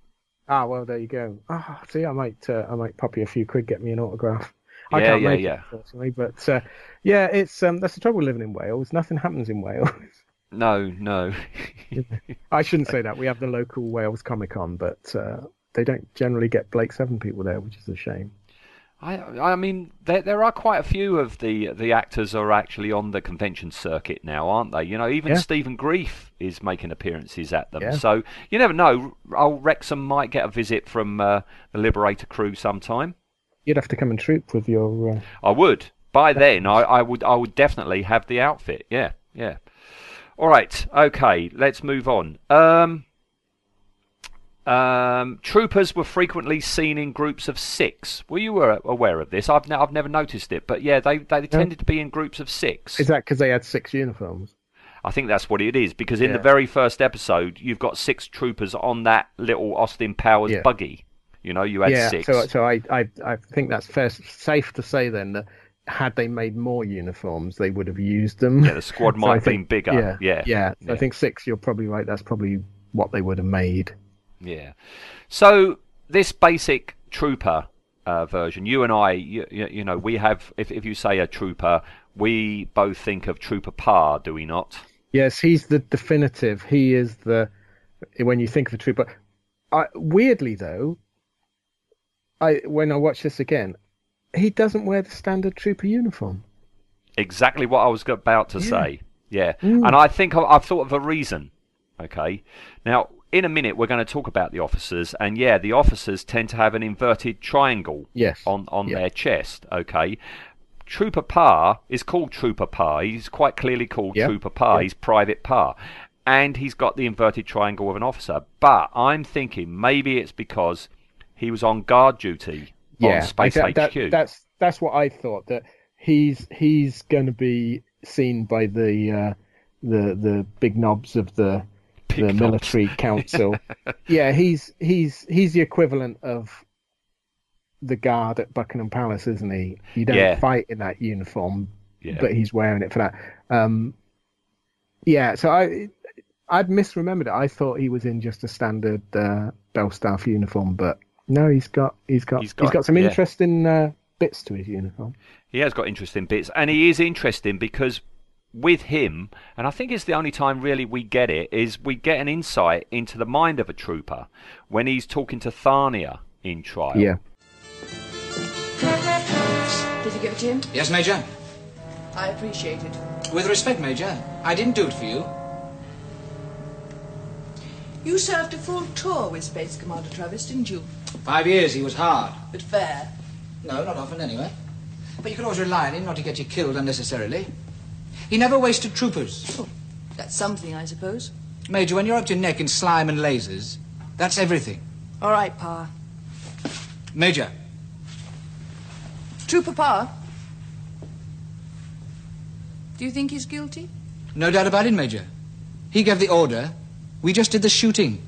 Ah, well, there you go. Ah, see, I might uh, I might pop you a few quid, get me an autograph. I Yeah, can't yeah, make yeah. it, unfortunately, but uh, yeah, it's um, that's the trouble living in Wales. Nothing happens in Wales. (laughs) No, no. (laughs) I shouldn't say that. We have the local Wales Comic Con, but uh, they don't generally get Blake Seven people there, which is a shame. I, I mean, there there are quite a few of the the actors are actually on the convention circuit now, aren't they? You know, even Yeah. Stephen Greif is making appearances at them. Yeah. So you never know. Old Wrexham might get a visit from uh, the Liberator crew sometime. You'd have to come and troop with your. Uh, I would. By then, I, I would I would definitely have the outfit. Yeah, yeah. All right. Okay. Let's move on. Um, um, troopers were frequently seen in groups of six. Were you aware of this? I've ne- I've never noticed it, but yeah, they they tended to be in groups of six. is that because they had six uniforms? I think that's what it is because in the Yeah. very first episode, you've got six troopers on that little Austin Powers Yeah. buggy. You know, you had yeah. six. So so I, I I think that's fair, safe to say then that had they made more uniforms, they would have used them. yeah, the squad (laughs) might I have been think- bigger. Yeah, yeah, yeah. So yeah. I think six. You're probably right. That's probably what they would have made. Yeah. So this basic trooper uh, version, you and I, you, you, you know, we have. If if you say a trooper, we both think of Trooper Parr, do we not? Yes, he's the definitive. He is the when you think of a trooper. I, weirdly though, I when I watch this again, he doesn't wear the standard trooper uniform. Exactly what I was about to Yeah. say. Yeah. Mm. And I think I've thought of a reason. Okay. Now, in a minute, we're going to talk about the officers, and yeah, the officers tend to have an inverted triangle Yes. on on Yeah. their chest. Okay. Trooper Parr is called Trooper Parr. He's quite clearly called Yeah. Trooper Parr. Yeah. He's Private Parr. And he's got the inverted triangle of an officer. But I'm thinking maybe it's because he was on guard duty yeah, Space that- HQ. that's that's what I thought. That he's he's going to be seen by the uh, the the big knobs of the Big the knobs. military council. (laughs) yeah, he's he's he's the equivalent of the guard at Buckingham Palace, isn't he? You don't Yeah. fight in that uniform, Yeah. but he's wearing it for that. Um, yeah, so I I'd misremembered it. I thought he was in just a standard uh, Belstaff uniform, but no, he's got he's got He's he's got- got, some yeah. interesting uh, bits to his uniform. He has got interesting bits, and he is interesting because with him, and I think it's the only time really we get it, is we get an insight into the mind of a trooper when he's talking to Thania in trial. Yeah, Did you give it to him? Yes, Major. I appreciate it. With respect, Major, I didn't do it for you. You served a full tour with Space Commander Travis, didn't you? Five years he was hard. But fair. No, not often anyway. But you could always rely on him not to get you killed unnecessarily. He never wasted troopers. Oh, that's something, I suppose. Major, when you're up to your neck in slime and lasers, that's everything. All right, Pa. Major, Trooper Pa. Do you think he's guilty? no doubt about it, Major. He gave the order. We just did the shooting.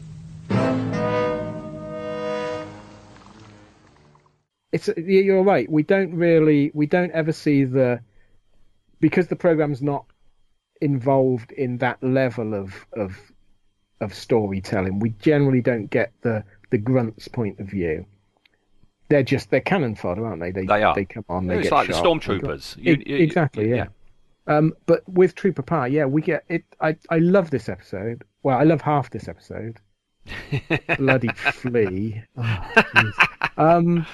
It's you're right. We don't really we don't ever see the because the program's not involved in that level of of of storytelling. We generally don't get the the grunts point of view. they're just they're cannon fodder, aren't they? They They are. They come on. They it's like the stormtroopers. You- you- exactly. Yeah. Um, but with Trooper Power, yeah, we get it. I I love this episode. Well, I love half this episode. (laughs) Bloody flea. Oh, um,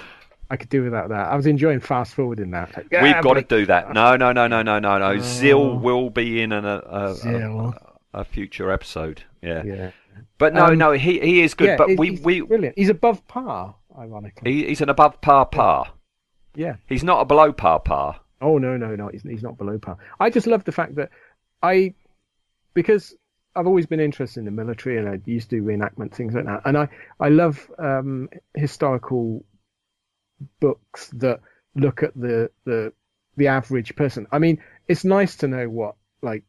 I could do without that. I was enjoying fast forwarding that. Like, We've ah, got to do that. No, no, no, no, no, no, no. Zill will be in an, a, a, Oh. A, a future episode. Yeah. Yeah. But no, Um, no, he, he is good. yeah, but we, he's we brilliant. He's above par, ironically. he, he's an above par par. yeah. He's not a below par par. Oh no, no, no. He's he's not below par. I just love the fact that I, because I've always been interested in the military and I used to do reenactment things like that, and I I love um, historical books that look at the the the average person. I mean, it's nice to know what like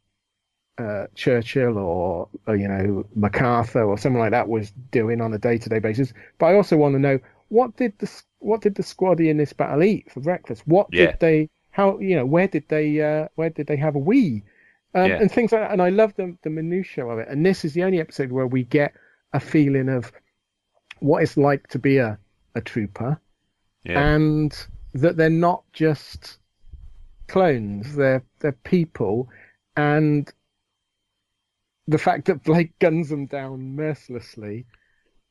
uh, Churchill or, or you know MacArthur or someone like that was doing on a day to day basis, but I also want to know what did the what did the squaddy in this battle eat for breakfast? What Yeah. did they? How you know where did they uh, where did they have a wee? Um, Yeah. And things like that. And I love the the minutiae of it. And this is the only episode where we get a feeling of what it's like to be a a trooper Yeah. and that they're not just clones they're they're people and the fact that Blake guns them down mercilessly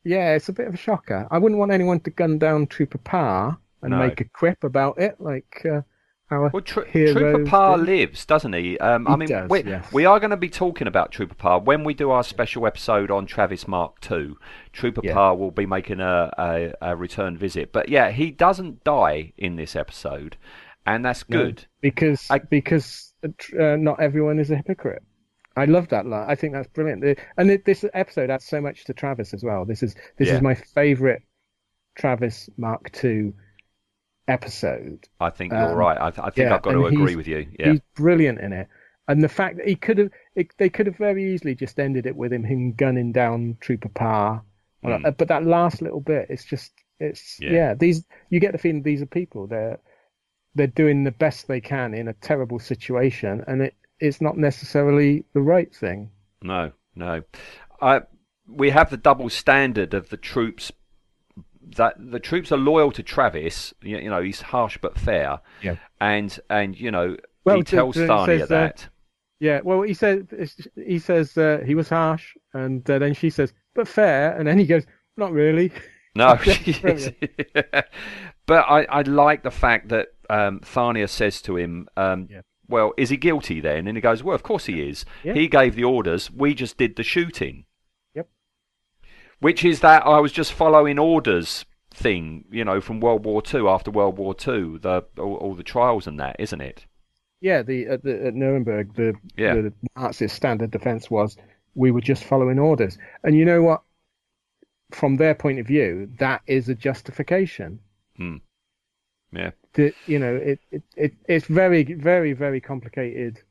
yeah it's a bit of a shocker I wouldn't want anyone to gun down Trooper Parr and No. make a quip about it like uh, how Well, Tr- Trooper Parr lives, doesn't he? Um, I mean, does, we, yes. we are going to be talking about Trooper Parr when we do our special episode on Travis Mark II. Trooper Yeah. Parr will be making a, a, a return visit, but yeah, he doesn't die in this episode, and that's No, good. because I- because uh, not everyone is a hypocrite. I love that line. I think that's brilliant. And it, this episode adds so much to Travis as well. This is this Yeah. is my favorite Travis Mark II episode. I think you're Um, right. I, th- I think yeah, I've got to agree with you. Yeah, He's brilliant in it. And the fact that he could have, it, they could have very easily just ended it with him, him gunning down Trooper Parr. Mm. But that last little bit, it's just, it's Yeah. yeah. These you get the feeling these are people. They're they're doing the best they can in a terrible situation, and it it's not necessarily the right thing. no, no. I we have the double standard of the troops. That the troops are loyal to Travis. You, you know, he's harsh but fair. Yeah. And and you know, Well, he tells Thania says, uh, that. Yeah. Well, he says he says uh, he was harsh, and uh, then she says, "But fair," and then he goes, "Not really." No, (laughs) (laughs) (laughs) but I, I like the fact that um, Thania says to him, um, Yeah. "Well, is he guilty then?" And he goes, "Well, of course he is. Yeah. He gave the orders. We just did the shooting." Which is that I was just following orders thing, you know, from World War Two after World War Two, the all, all the trials and that, isn't it? Yeah, the at, the, at Nuremberg, the, Yeah. the Nazis' standard defense was we were just following orders. And you know what? From their point of view, that is a justification. Hmm. Yeah. That you know, it, it, it it's very very very complicated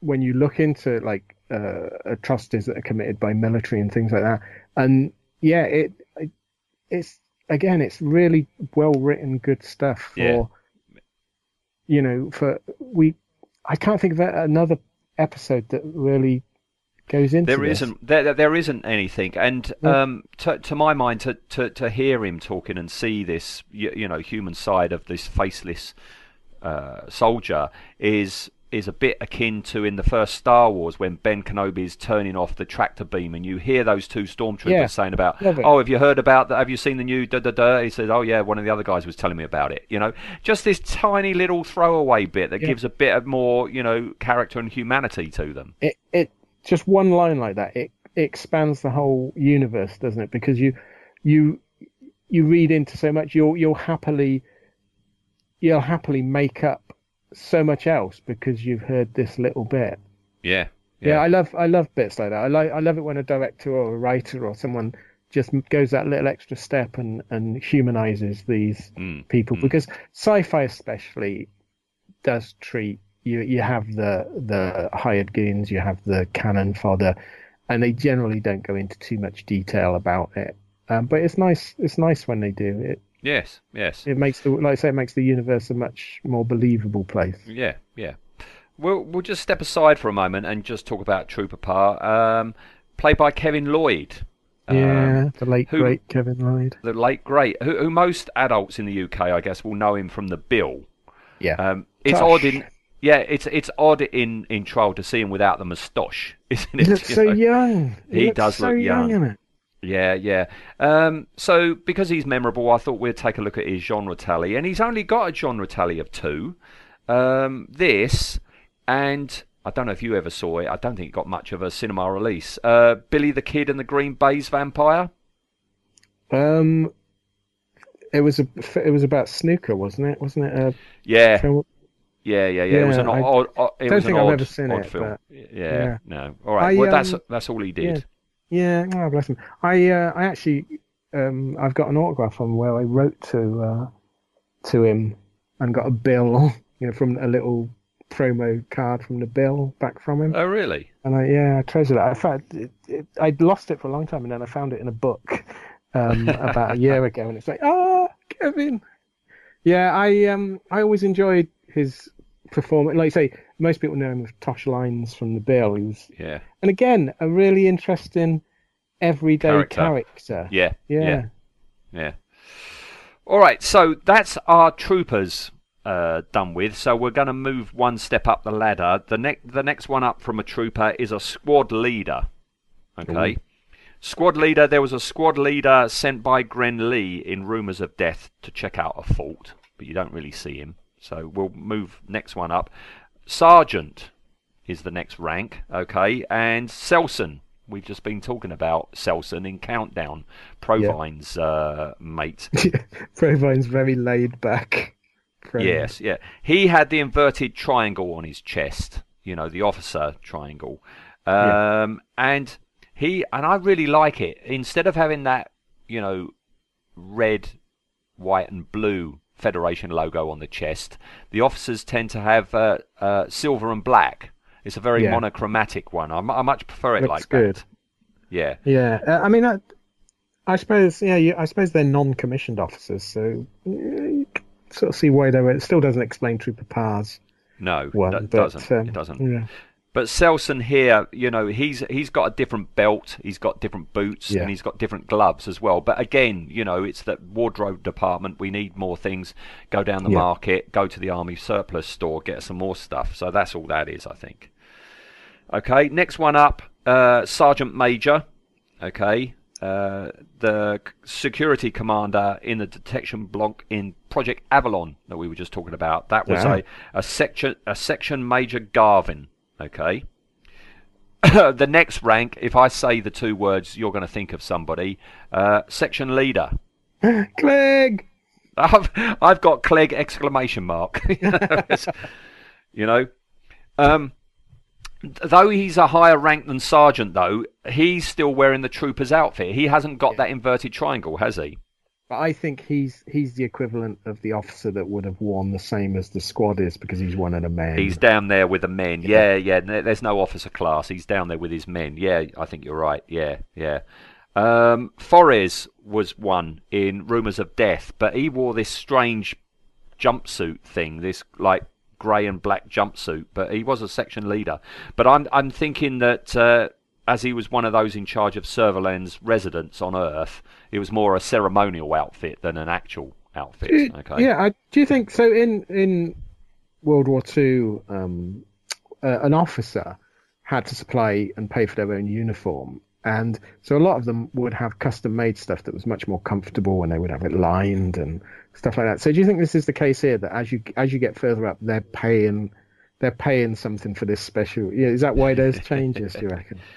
when you look into like uh, atrocities that are committed by military and things like that. And yeah, it, it it's again, it's really well written, good stuff for Yeah. you know for we. I can't think of another episode that really goes into There this. isn't there, there- isn't anything, and um, to to my mind, to, to, to hear him talking and see this, you, you know, human side of this faceless uh, soldier is is a bit akin to in the first Star Wars when Ben Kenobi is turning off the tractor beam, and you hear those two stormtroopers Yeah. saying about, "Oh, have you heard about that? Have you seen the new da da da?" He says, "Oh yeah, one of the other guys was telling me about it." You know, just this tiny little throwaway bit that Yeah. gives a bit of more, you know, character and humanity to them. it it just one line like that it, it expands the whole universe doesn't it because you you you read into so much you'll you'll happily you'll happily make up so much else because you've heard this little bit Yeah. yeah, i love i love bits like that i like i love it when a director or a writer or someone just goes that little extra step and and humanizes these Mm, people mm. because sci-fi especially does treat you you have the the hired goons you have the cannon fodder and they generally don't go into too much detail about it um, but it's nice it's nice when they do it Yes, yes, it makes the like i say it makes the universe a much more believable place yeah, yeah. We'll we'll just step aside for a moment and just talk about Trooper Parr, um, played by Kevin Lloyd. Yeah, Um, the late who- great Kevin Lloyd. the late great, who, who most adults in the UK, I guess, will know him from the Bill. Yeah. Um, it's Tosh. odd in yeah, it's it's odd in in trial to see him without the moustache, (laughs) isn't he it? looks You so know? young. He looks does so look young. in it. Yeah, yeah. Um, so because he's memorable, I thought we'd take a look at his genre tally, and he's only got a genre tally of two. Um, this and I don't know if you ever saw it. I don't think it got much of a cinema release. Uh, Billy the Kid and the Green Baize Vampire. Um, it was a it was about snooker, wasn't it? Wasn't it a Yeah, film? yeah, yeah, yeah. it was Yeah, an I odd. odd it don't was think an I've odd, ever seen odd it, film. but- yeah, yeah. no. All right. I, well, that's um, that's all he did. Yeah, oh, bless him. I uh, I actually um, I've got an autograph on where I wrote to uh, to him and got a bill, (laughs) you know, from a little promo card from the bill back from him. Oh, really? And I yeah, I treasure that. I fact, it, it, I'd lost it for a long time, and then I found it in a book um, (laughs) about a year ago, and it's like, ah, Kevin. Yeah, I um I always enjoyed his performance. Like you say, most people know him with Tosh Lines from the Bill. He was, Yeah. and again, a really interesting everyday Character. character. Yeah. Yeah. Yeah. Yeah. All right, so that's our troopers uh, done with. So we're going to move one step up the ladder. The next, the next one up from a trooper is a squad leader. Okay. Squad leader. There was a squad leader sent by Grenlee in Rumours of Death to check out a fault, but you don't really see him. So we'll move next one up. Sergeant is the next rank. Okay, and Selson. We've just been talking about Selson in Countdown, Provine's uh, mate. (laughs) Provine's very laid back. friend. Yes, yeah. He had the inverted triangle on his chest, you know, the officer triangle. Yeah. Um, and he, and I really like it. Instead of having that, you know, red, white, and blue Federation logo on the chest, the officers tend to have uh, uh, silver and black. It's a very Yeah. monochromatic one. I, I much prefer it Looks like good. that. Yeah. Yeah, uh, I mean, I, I suppose, yeah, you, I suppose they're non-commissioned officers, so you sort of see why they were. It still doesn't explain Trooper Parr's No, one, it but doesn't. um, it doesn't. Yeah, But Selson here, you know, he's he's got a different belt, he's got different boots, Yeah. and he's got different gloves as well. But again, you know, it's that wardrobe department. We need more things. Go down the Yeah. market, go to the army surplus store, get some more stuff. So that's all that is, I think. Okay, next one up, uh, Sergeant Major. Okay, uh, the security commander in the detection block in Project Avalon that we were just talking about. That was Yeah. a, a section a section Major Garvin. Okay. (coughs) the next rank, if I say the two words, you're going to think of somebody. Uh, section leader. (gasps) Clegg. I've I've got Clegg exclamation mark. (laughs) you know, um, though he's a higher rank than sergeant, though he's still wearing the trooper's outfit. He hasn't got that inverted triangle, has he? But I think he's he's the equivalent of the officer that would have worn the same as the squad is because he's one of the men. He's down there with the men. Yeah, yeah. n- There's no officer class. He's down there with his men. Yeah, I think you're right. Yeah, yeah. Um, Forres was one in Rumours of Death, but he wore this strange jumpsuit thing, this like grey and black jumpsuit. But he was a section leader. But I'm I'm thinking that uh, as he was one of those in charge of Servalan's residence on Earth, it was more a ceremonial outfit than an actual outfit. Do- Okay. Yeah, I, do you think so? In in World War Two, um, uh, an officer had to supply and pay for their own uniform, and so a lot of them would have custom-made stuff that was much more comfortable, and they would have it lined and stuff like that. So do you think this is the case here that as you as you get further up, they're paying they're paying something for this special? Yeah, is that why there's changes? do you reckon? (laughs)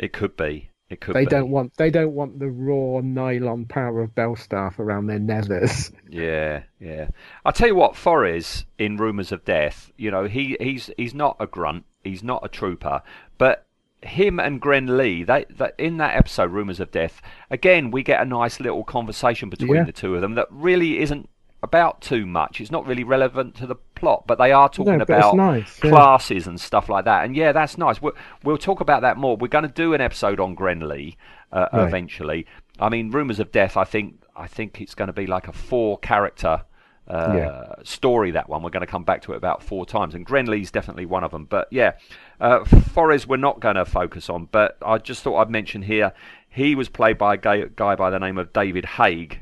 It could be. It could They be. don't want they don't want the raw nylon power of Belstaff around their nethers. Yeah, yeah. I'll tell you what, Forres in Rumours of Death, you know, he, he's he's not a grunt, he's not a trooper, but him and Grenlee, they, they in that episode, Rumours of Death, again we get a nice little conversation between Yeah. the two of them that really isn't about too much. It's not really relevant to the plot, but they are talking No, about nice, yeah. classes and stuff like that. And yeah, that's nice. We'll, we'll talk about that more. We're going to do an episode on Grenlee uh, Right. eventually. I mean, Rumours of Death. I think I think it's going to be like a four character uh, Yeah. story. That one we're going to come back to it about four times, and Grenlee's definitely one of them. But yeah, uh, Forres we're not going to focus on. But I just thought I'd mention here. He was played by a guy, guy by the name of David Haig,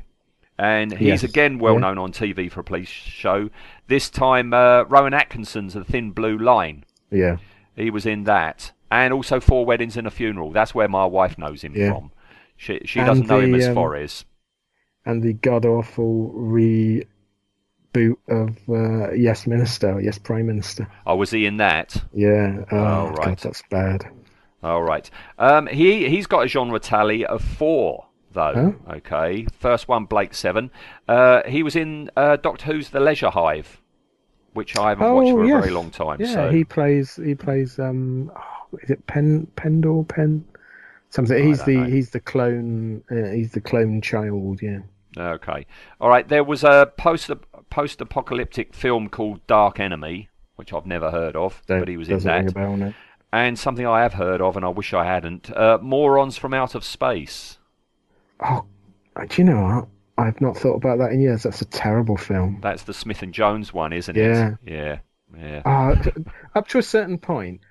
and he's Yes. again well Yeah. known on TV for a police show. This time, uh, Rowan Atkinson's The Thin Blue Line. Yeah. He was in that, and also Four Weddings and a Funeral. That's where my wife knows him Yeah. from. She she And doesn't know him the, as um, Forres. And the god awful reboot of uh, Yes Minister, Yes Prime Minister. Oh, was he in that? Yeah. Oh, Oh, right. God, that's bad. All right. Um, he he's got a genre tally of four though. Okay. First one, Blake Seven. Uh, he was in uh, Doctor Who's The Leisure Hive, which I haven't watched for a Oh, very long time. Yeah, so he plays. He plays. Um, oh, is it Pen Pendle Pen? Something. He's the know. he's the clone. Uh, he's the clone child. Yeah. okay. All right. There was a post post apocalyptic film called Dark Enemy, which I've never heard of, Don't- but he was in that. bell, no. And something I have heard of, and I wish I hadn't. Uh, Morons from Out of Space. Oh, do you know what? I've not thought about that in years. That's a terrible film. That's the Smith and Jones one, isn't Yeah. it? Yeah. Yeah. Uh, up to a certain point,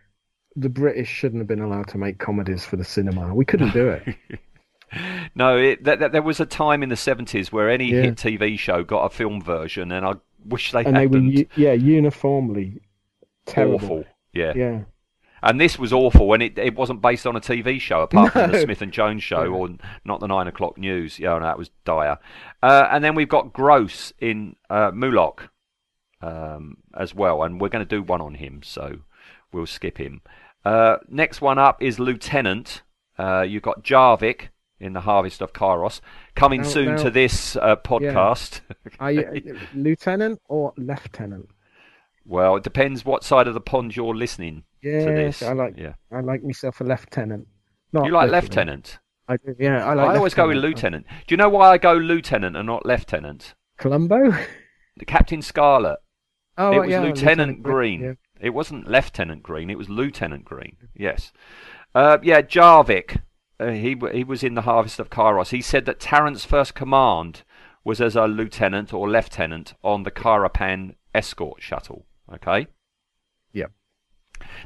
the British shouldn't have been allowed to make comedies for the cinema. We couldn't do it. (laughs) No, it, th- th- there was a time in the seventies where any Yeah. hit TV show got a film version, and I wish they and they hadn't. were, yeah, uniformly terrible. awful. Yeah. Yeah. And this was awful, and it it wasn't based on a TV show apart from the Smith and Jones show, or not the nine o'clock news. Yeah, no, that was dire. Uh, and then we've got Gross in uh, um, as well, and we're going to do one on him, so we'll skip him. Uh, next one up is Lieutenant. Uh, you've got Jarvik in the Harvest of Kairos coming Now- soon now- to this uh, podcast. Are you (laughs) lieutenant or lieutenant? well, it depends what side of the pond you're listening to Yes. I like. Yeah, I like myself a lieutenant. Not you like lieutenant. I do, yeah, I like. I always go with lieutenant. Do you know why I go lieutenant and not lieutenant? Columbo. The Captain Scarlet. Oh, it was yeah, Lieutenant, Green. yeah. It wasn't Lieutenant Green. It was Lieutenant Green. Yes. Uh, yeah, Jarvik. Uh, he he was in the Harvest of Kairos. He said that Tarrant's first command was as a lieutenant or lieutenant on the Kairopan escort shuttle. Okay.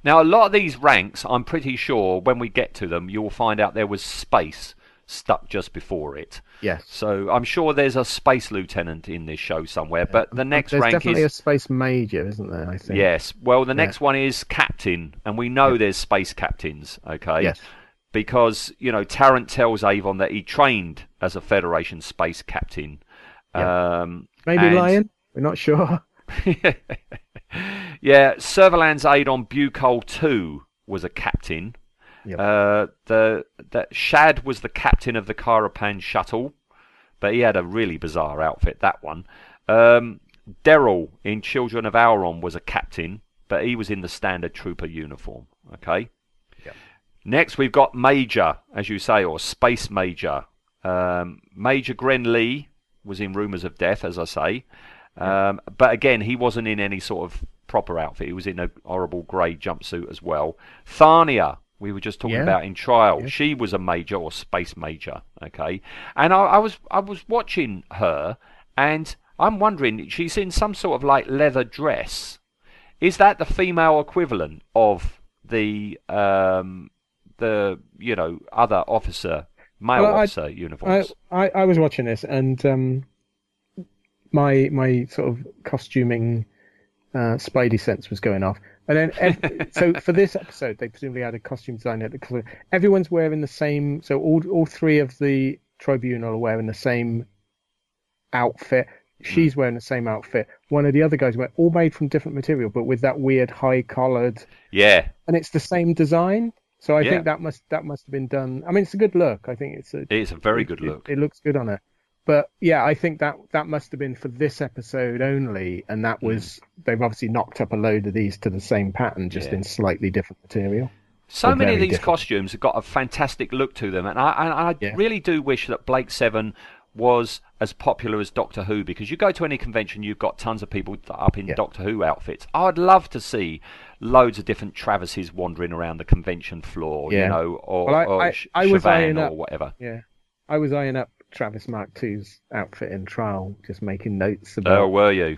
Now, a lot of these ranks, I'm pretty sure when we get to them, you'll find out there was space stuck just before it. Yes. So I'm sure there's a space lieutenant in this show somewhere. But the next There's rank definitely is definitely a space major, isn't there? I think. yes. Well, the next one is captain, and we know there's space captains. Okay. Yes. Because you know Tarrant tells Avon that he trained as a Federation space captain. Um, Maybe and- Lion. We're not sure. (laughs) (laughs) yeah, Servalan's aide on Bucol 2 was a captain. Yep. Uh, the, the Shad was the captain of the Kairopan shuttle, but he had a really bizarre outfit, that one. Um, Deral in Children of Auron was a captain, but he was in the standard trooper uniform. Okay. Next, we've got Major, as you say, or Space Major. Um, Major Grenlee was in Rumours of Death, as I say. Um, but again, he wasn't in any sort of proper outfit. He was in a horrible grey jumpsuit as well. Thania, we were just talking Yeah. about in trial. Yeah. She was a major or space major. Okay, and I, I was I was watching her, and I'm wondering she's in some sort of like leather dress. Is that the female equivalent of the um, the you know other officer male Well, I- officer I, uniforms? I I was watching this and um, my my sort of costuming uh, spidey sense was going off. And then ev- (laughs) so for this episode, they presumably had a costume designer. Everyone's wearing the same. So all all three of the tribunal are wearing the same outfit. She's wearing the same outfit. One of the other guys wear all made from different material, but with that weird high collared, yeah, and it's the same design. So I Yeah. think that must that must have been done. I mean, it's a good look. I think it's a it's a very good it- look. It, looks good on her. But yeah, I think that that must have been for this episode only, and that was they've obviously knocked up a load of these to the same pattern, just Hmm. Yeah. in slightly different material. So many of these different. costumes have got a fantastic look to them, and I, and I Yeah. really do wish that Blake Seven was as popular as Doctor Who because you go to any convention, you've got tons of people up in Yeah. Doctor Who outfits. I'd love to see loads of different Travises wandering around the convention floor, you know, or, Well, I- or I- I was eyeing or up- whatever. Yeah, I was eyeing up Travis Mark II's outfit in trial, just making notes about. Oh, were you?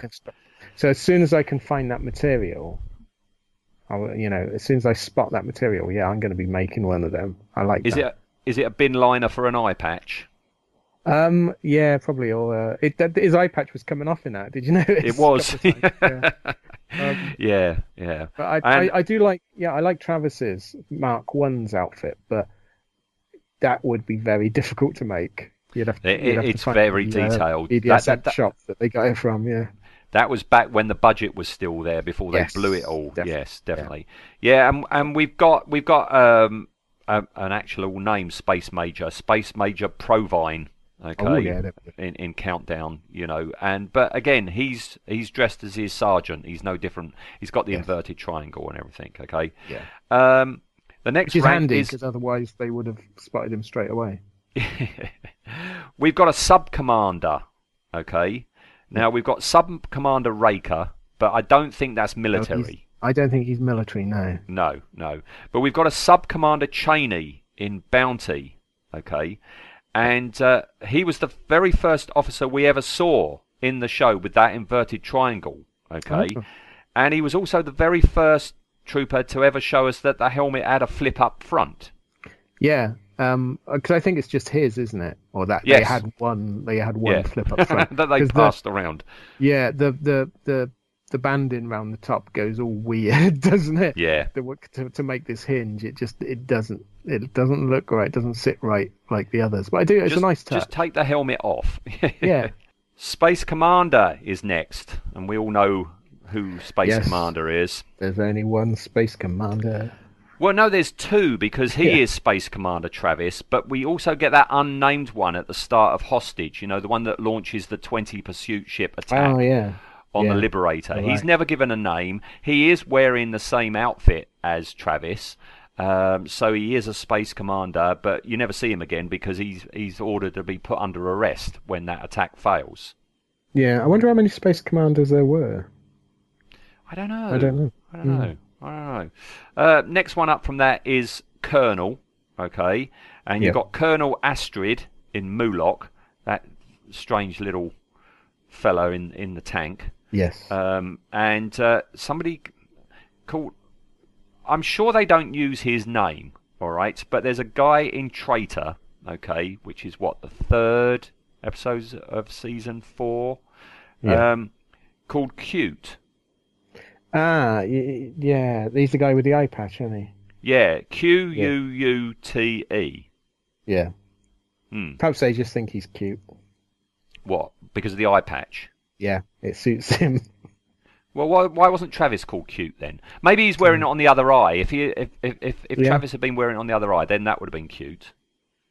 So as soon as I can find that material, I will, you know, as soon as I spot that material, yeah, I'm going to be making one of them. I like Is that. it is it a bin liner for an eye patch? Um, yeah, probably. Or uh, it, that, his eye patch was coming off in that. Did you (laughs) notice? It was. A couple of times, yeah. (laughs) Um, Yeah, yeah. But I, And- I, I do like, yeah, I like Travis's Mark One's outfit, but that would be very (laughs) difficult to make. You'd have, It- you'd have it's very the, uh, detailed. BDSM That- that- shop that they got it from, yeah. That was back when the budget was still there before they Yes, blew it all. definitely, Yes, definitely. Yeah, and, and we've got we've got um a, an actual name, Space Major, Space Major Provine. Okay, Oh, yeah, there we go. in in Countdown, you know, and but again, he's he's dressed as his sergeant. He's no different. He's got the Yes. inverted triangle and everything. Okay. Yeah. Um, the next Which is rank handy because otherwise they would have spotted him straight away. (laughs) we've got a sub commander. Okay. Now we've got sub commander Raiker, but I don't think that's military. I don't think he's military now. No, no. But we've got a sub commander Cheney in Bounty. Okay. And uh, he was the very first officer we ever saw in the show with that inverted triangle. Okay. Oh. And he was also the very first trooper to ever show us that the helmet had a flip up front. Yeah, um, because I think it's just his, isn't it? Or that they had one, they had one Yeah. flip up front. (laughs) that they 'Cause the- passed around. yeah, the the the the banding round the top goes all weird, (laughs) doesn't it? Yeah. The, to to make this hinge, it just it doesn't it doesn't look right, it doesn't sit right like the others. But I do, it's just, a nice touch. just take the helmet off. (laughs) Yeah, Space Commander is next, and we all know who Space Yes. Commander is. there's only one space commander. Well, no, there's two because he Yeah. is Space Commander Travis, but we also get that unnamed one at the start of Hostage. You know, the one that launches the 20 pursuit ship attack Oh yeah, on the yeah. Liberator. He's never given a name. He is wearing the same outfit as Travis. Um, so he is a space commander, but you never see him again because he's he's ordered to be put under arrest when that attack fails. yeah. I wonder how many space commanders there were. I don't know. I don't know. I don't know. I don't know. Uh, next one up from that is Colonel. Okay, and you've Yeah. got Colonel Astrid in Moloch, that strange little fellow in in the tank. Yes. Um, and uh, somebody called. I'm sure they don't use his name, all right. But there's a guy in Traitor, okay, which is what the third episode of season four, Yeah. um, called Quute. Ah, yeah. He's the guy with the eye patch, isn't he? Yeah, Q U U T E. Yeah. Hmm. Perhaps they just think he's cute. What? Because of the eye patch. Yeah, it suits (laughs) him. Well, why, why wasn't Travis called cute then? Maybe he's wearing it on the other eye. If he if if if, if Yeah. Travis had been wearing it on the other eye, then that would have been cute.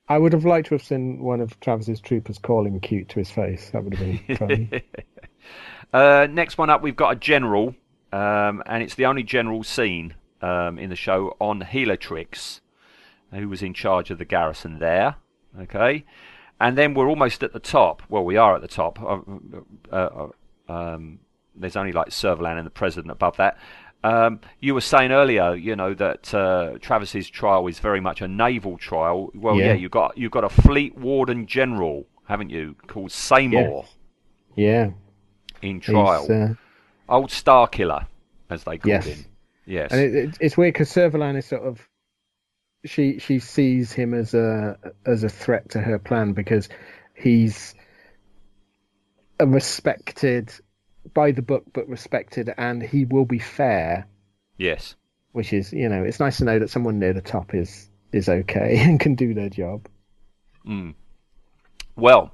I would have liked to have seen one of Travis's troopers call him cute to his face. That would have been (laughs) funny. Uh, next one up, we've got a general, um, and it's the only general seen um, in the show on Helotrix, who was in charge of the garrison there. Okay, and then we're almost at the top. Well, we are at the top. Uh, uh, uh, um, there's only like Servalan and the president above that. Um, you were saying earlier, you know, that uh, Travis's trial is very much a naval trial. Well, yeah, Yeah. you've got you've got a fleet warden general, haven't you, called Samor yeah. in He's, trial. Old Star Killer, as they called Yes. him. Yes. and it, it, it's weird because Servalan is sort of she she sees him as a as a threat to her plan because he's a respected by the book but respected and he will be fair yes. which is you know it's nice to know that someone near the top is is okay (laughs) and can do their job hmm. Well,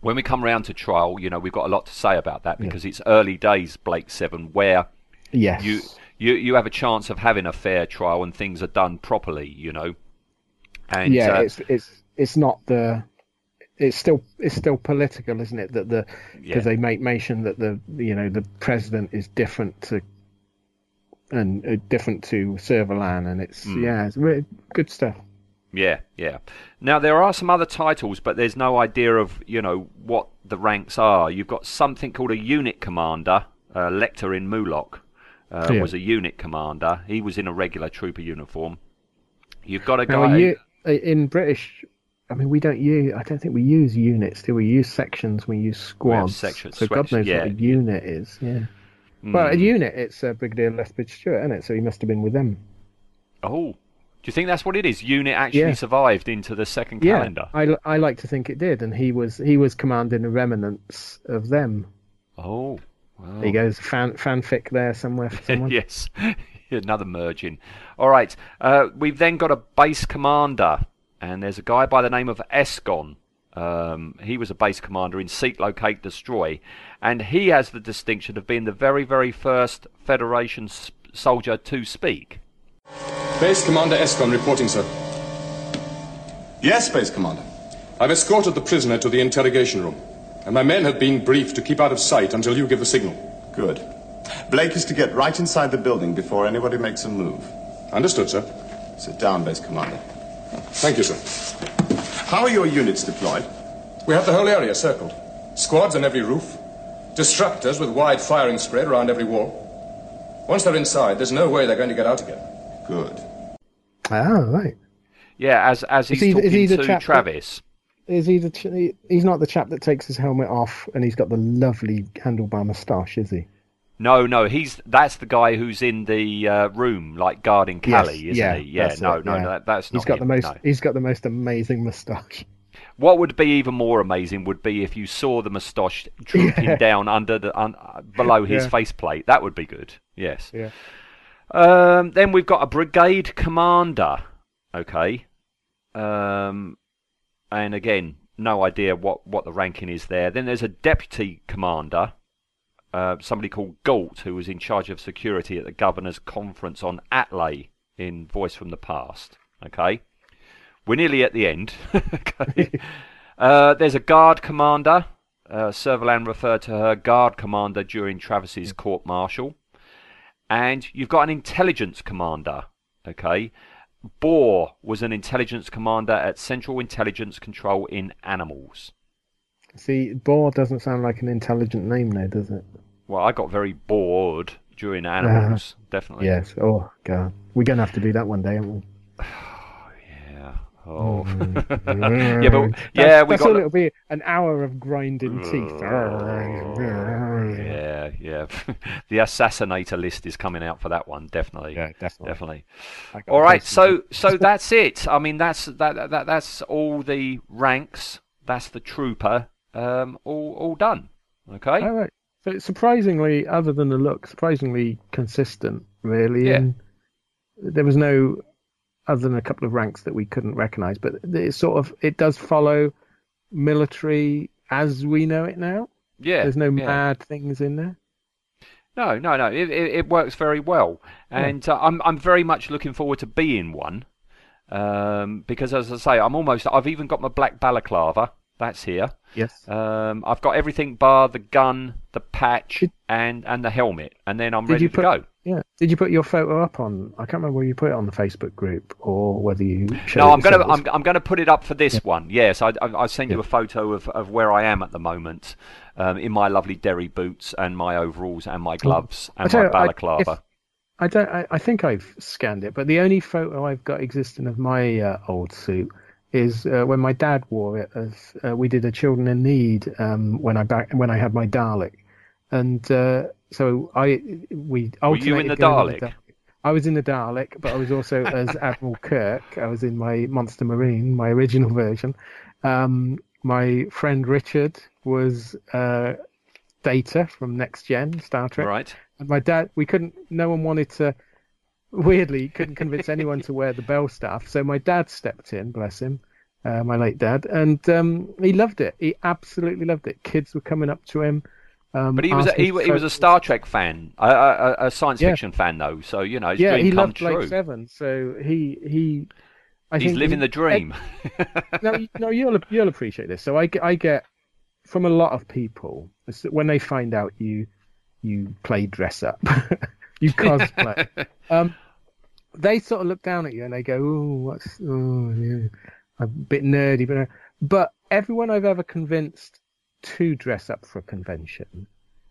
when we come round to trial, you know, we've got a lot to say about that because it's early days, Blake Seven, where yes you you you have a chance of having a fair trial and things are done properly. You know. And yeah uh, it's it's it's not the it's still it's still political isn't it that the because Yeah. they make mention that the you know the president is different to and uh, different to Servalan and it's Hmm. yeah it's really good stuff Yeah, yeah. Now there are some other titles, but there's no idea of you know what the ranks are. You've got something called a unit commander. Uh, Lecter in Moloch uh, Yeah. was a unit commander. He was in a regular trooper uniform. You've got a guy. you, in British I mean we don't use I don't think we use units do we use sections we use squads sections, so God knows yeah. what a unit is yeah well a unit it's uh, Brigadier Lethbridge Stewart isn't it so he must have been with them Oh, you think that's what it is? Unit actually Yeah. survived into the second Yeah, calendar. I, I like to think it did, and he was he was commanding the remnants of them. Oh, wow. There goes fan fanfic there somewhere for (laughs) someone. yes, (laughs) another merging. All right, uh, we've then got a base commander, and there's a guy by the name of Esgon. Um, he was a base commander in Seek, Locate, Destroy, and he has the distinction of being the very, very first Federation s- soldier to speak. Base Commander Escon reporting, sir. Yes, Base Commander. I've escorted the prisoner to the interrogation room, and my men have been briefed to keep out of sight until you give the signal. Good. Blake is to get right inside the building before anybody makes a move. Understood, sir. Sit down, Base Commander. Thank you, sir. How are your units deployed? We have the whole area circled. Squads on every roof. Disruptors with wide firing spread around every wall. Once they're inside, there's no way they're going to get out again. Good. Oh, right. Yeah, as as he's he- is talking he the to chap Travis. Is he the? ch- He's not the chap that takes his helmet off and he's got the lovely handlebar moustache, is he? No, no, he's that's the guy who's in the uh, room, like guarding Cally, Yes, isn't yeah, he? Yeah, that's no, it, no, yeah. that, that's not He's got him, the most. no. He's got the most amazing moustache. What would be even more amazing would be if you saw the moustache drooping (laughs) Yeah. down under the un, below his Yeah. faceplate. That would be good. Yes. Yeah. Um, then we've got a brigade commander. Okay. Um, and again, no idea what what the ranking is there. Then there's a deputy commander. Uh, somebody called Galt, who was in charge of security at the governor's conference on Atley in Voice from the Past. Okay, we're nearly at the end. (laughs) okay, (laughs) uh, there's a guard commander. Uh, Servalan referred to her guard commander during Travis's court martial, and you've got an intelligence commander. Okay, Boar was an intelligence commander at Central Intelligence Control in Animals. See, Boar doesn't sound like an intelligent name, though, does it? Well, I got very bored during Animals, (laughs) definitely. Yes. Oh God, we're gonna have to do that one day, aren't we? (sighs) Yeah. Oh. (laughs) Mm. yeah, but That's- yeah, we that's got. all it'll be. An hour of grinding teeth. (laughs) Yeah, yeah. (laughs) the assassinator list is coming out for that one, definitely. Yeah, definitely. Definitely. All right, so so that's it. I mean, that's that, that that's all the ranks. That's the trooper. Um, all all done. Okay. All right. So it's surprisingly, other than the look, surprisingly consistent, really. Yeah. And there was no, other than a couple of ranks that we couldn't recognise, but it sort of it does follow military as we know it now. Yeah. There's no yeah. mad things in there. No, no, no. It, it, it works very well, and uh, I'm I'm very much looking forward to being one, um, because as I say, I'm almost. I've even got my black balaclava. That's here. Yes. Um, I've got everything bar the gun, the patch, Did- and and the helmet, and then I'm ready to put- go. Yeah. Did you put your photo up on? I can't remember where you put it on the Facebook group or whether you. No, I'm gonna. I'm, I'm gonna put it up for this one. Yes, I I, I sent you a photo of, of where I am at the moment, um, in my lovely Derry boots and my overalls and my gloves I and my you, I- balaclava. if- I don't. I, I think I've scanned it, but the only photo I've got existing of my uh, old suit is uh, when my dad wore it. As uh, we did a Children in Need um, when I back when I had my Dalek, and uh, so I we Were you in the Dalek? I was in the Dalek, but I was also (laughs) as Admiral Kirk. I was in my Monster Marine, my original version. Um, my friend Richard was uh, Data from Next Gen Star Trek. Right. And my dad, we couldn't. No one wanted to. Weirdly, couldn't convince anyone to wear the Belstaff. So my dad stepped in, bless him, uh, my late dad, and um, he loved it. He absolutely loved it. Kids were coming up to him. Um, But he was a, he, he was a. Star Trek fan, a, a, a- science Yeah. fiction fan though. So you know, his Yeah, dream he come loved true. Blake Seven. So he he. I He's living he- the dream. (laughs) no, you- no, you'll you'll appreciate this. So I get, I get from a lot of people when they find out you you play dress up, (laughs) you cosplay. (laughs) um, they sort of look down at you and they go, "Oh, what's oh, yeah, a bit nerdy," but but everyone I've ever convinced to dress up for a convention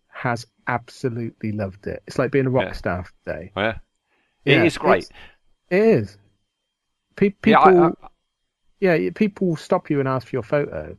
has absolutely loved it. It's like being a rock Yeah. star day. yeah. Oh, yeah, it is great. It is. Pe- Yeah, people, I- I- yeah, people stop you and ask for your photo,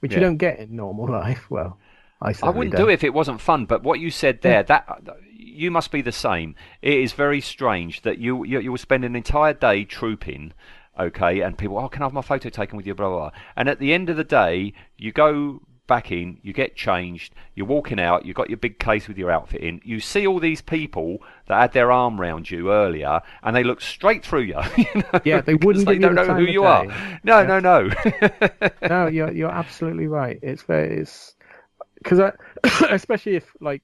which you don't get in normal (laughs) life. Well, I I wouldn't don't. do it if it wasn't fun. But what you said there, that you must be the same. It is very strange that you you, you will spend an entire day trooping, okay, and people, oh, can I have my photo taken with you, blah, blah, blah. And at the end of the day, you go back in, you get changed, you're walking out, you've got your big case with your outfit in, you see all these people that had their arm round you earlier, and they look straight through you. (laughs) you know, Yeah, they wouldn't they don't the know who you day. are. No, no, no. (laughs) no, you're you're absolutely right. It's very it's because I (coughs) especially if like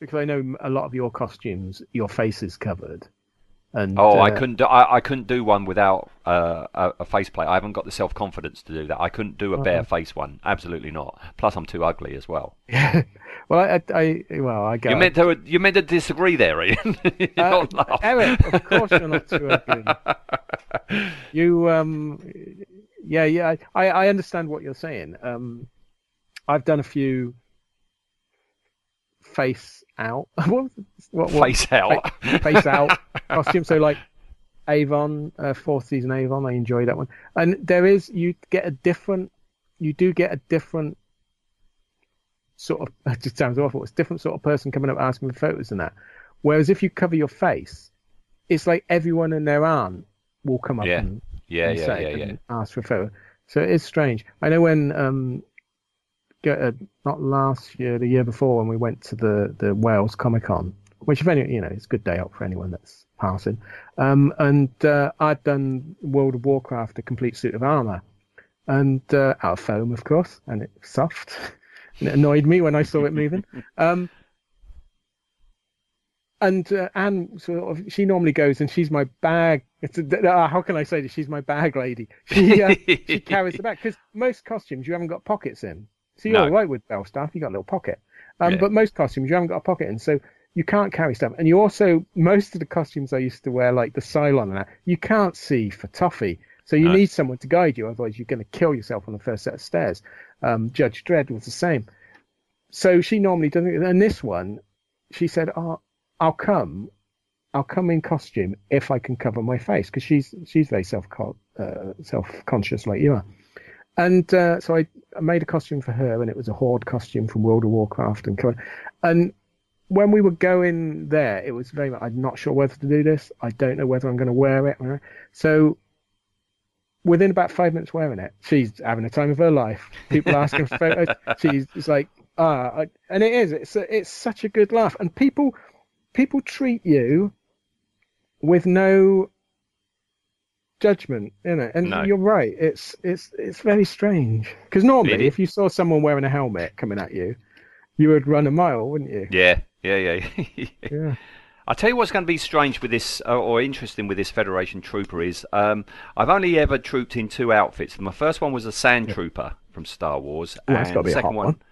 because I know a lot of your costumes, your face is covered. And Oh, I uh, couldn't. Do, I, I couldn't do one without uh, a, a face plate. I haven't got the self confidence to do that. I couldn't do a Uh-huh. bare face one. Absolutely not. Plus, I'm too ugly as well. (laughs) well, I, I, I well, I go. You meant to. You meant to disagree there, Ian. (laughs) Uh. Eric, of course you're not too ugly. (laughs) You, um, yeah, yeah, I, I understand what you're saying. Um, I've done a few face out. (laughs) what, what, Face out. fa- face out (laughs) costume. So like Avon, uh, fourth season Avon, I enjoy that one. And there is you get a different, you do get a different sort of. (laughs) It just sounds awful. It's different sort of person coming up asking for photos and that. Whereas if you cover your face, it's like everyone and their aunt will come up Yeah. and, Yeah, and yeah, say yeah, yeah. and ask for a photo. So it is strange. I know when um, uh, not last year, the year before, when we went to the the Wales Comic Con, which if any, you know, it's a good day out for anyone that's passing. Um, and uh, I'd done World of Warcraft, a complete suit of armor, and uh, out of foam, of course, and it's soft. (laughs) and it annoyed me when I saw it moving. (laughs) Um, and uh, Anne sort of she normally goes and she's my bag. It's a, uh, how can I say this? She's my bag lady. She uh, (laughs) she carries the bag because most costumes you haven't got pockets in. So you're No. all right with Belstaff. You got a little pocket. Um, Yeah. But most costumes you haven't got a pocket in, so you can't carry stuff. And you also most of the costumes I used to wear, like the Cylon and that, you can't see for toffee. So you No. need someone to guide you, otherwise you're going to kill yourself on the first set of stairs. Um, Judge Dredd was the same. So she normally doesn't. And this one, she said, "Oh, I'll come, I'll come in costume if I can cover my face because she's she's very self uh, self conscious like you are." And uh, so I, I made a costume for her, and it was a Horde costume from World of Warcraft, and co- and when we were going there, it was very much, I'm not sure whether to do this. I don't know whether I'm going to wear it. So within about five minutes wearing it, she's having a time of her life. People asking for photos. (laughs) She's it's like, ah, and it is. It's a, it's such a good laugh, and people people treat you with no judgment in it. And No. you're right. It's it's it's very strange because normally, is. if you saw someone wearing a helmet coming at you, you would run a mile, wouldn't you? Yeah, yeah, yeah. (laughs) Yeah. I'll tell you what's going to be strange with this, or interesting with this Federation Trooper is um, I've only ever trooped in two outfits. My first one was a Sand Trooper from Star Wars, Ooh, and the second one, one.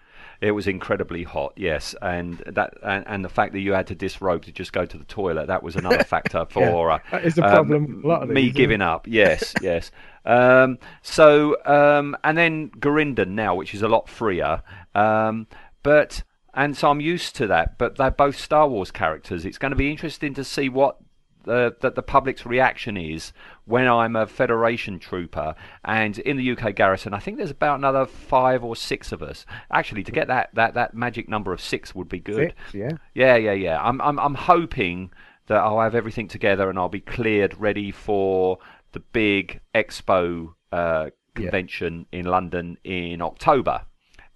It was incredibly hot. Yes, and that and, and the fact that you had to disrobe to just go to the toilet that was another (laughs) factor for uh, That is um, problem a lot of me giving up. Yes, (laughs) yes. Um, so um, and then Garindan now, which is a lot freer, um, but and so I'm used to that. But they're both Star Wars characters. It's going to be interesting to see what the, that the public's reaction is when I'm a Federation trooper and in the UK garrison. I think there's about another five or six of us. Actually, to get that, that, that magic number of six would be good. Six, yeah. Yeah, yeah, yeah. I'm I'm I'm hoping that I'll have everything together and I'll be cleared, ready for the big expo uh, convention in London in October.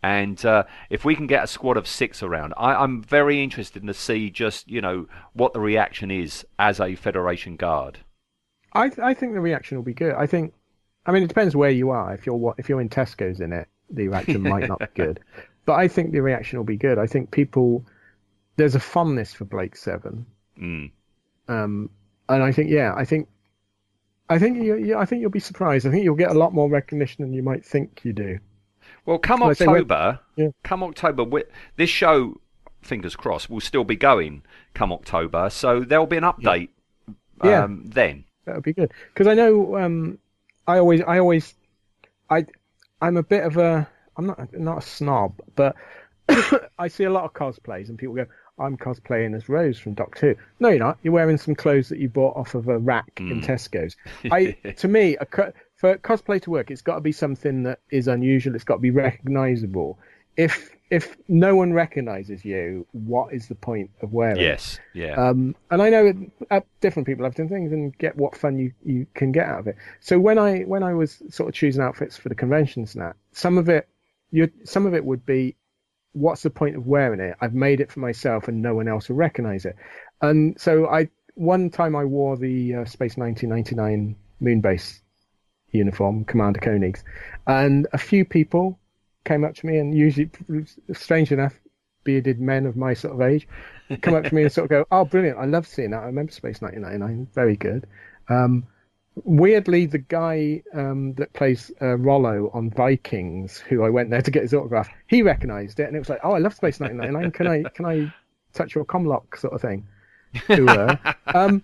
And uh, if we can get a squad of six around, I, I'm very interested to see just you know what the reaction is as a Federation guard. I I think the reaction will be good. I think, I mean, it depends where you are. If you're what if you're in Tesco's in it, the reaction (laughs) might not be good. But I think the reaction will be good. I think people there's a fondness for Blake Seven, Mm. um, and I think yeah, I think. I think you, you, I think you'll be surprised. I think you'll get a lot more recognition than you might think you do. Well, come Well, I say when- October, Yeah. come October, this show, fingers crossed, will still be going come October. So there'll be an update Yeah. um, then. That would be good because I know um, I always I always I I'm a bit of a I'm not not a snob, but (coughs) I see a lot of cosplays and people go, "I'm cosplaying as Rose from Doctor Who." No, you're not. You're wearing some clothes that you bought off of a rack in Tesco's. (laughs) I to me, a, for cosplay to work, it's got to be something that is unusual. It's got to be recognizable. If if no one recognizes you, what is the point of wearing? it? Yes. Yeah. Um, and I know uh, different people have different things and get what fun you, you can get out of it. So when I when I was sort of choosing outfits for the conventions, that some of it, you some of it would be, what's the point of wearing it? I've made it for myself, and no one else will recognize it. And so I one time I wore the uh, Space 1999 Moonbase uniform, Commander Koenig's, and a few people came up to me and usually, strange enough, bearded men of my sort of age come up to me and sort of go, (laughs) "Oh, brilliant! I love seeing that. I remember Space 1999. Very good." Um, weirdly, the guy um, that plays uh, Rollo on Vikings, who I went there to get his autograph, he recognised it, and it was like, "Oh, I love Space 1999. Can I can I touch your comlock sort of thing?" Um,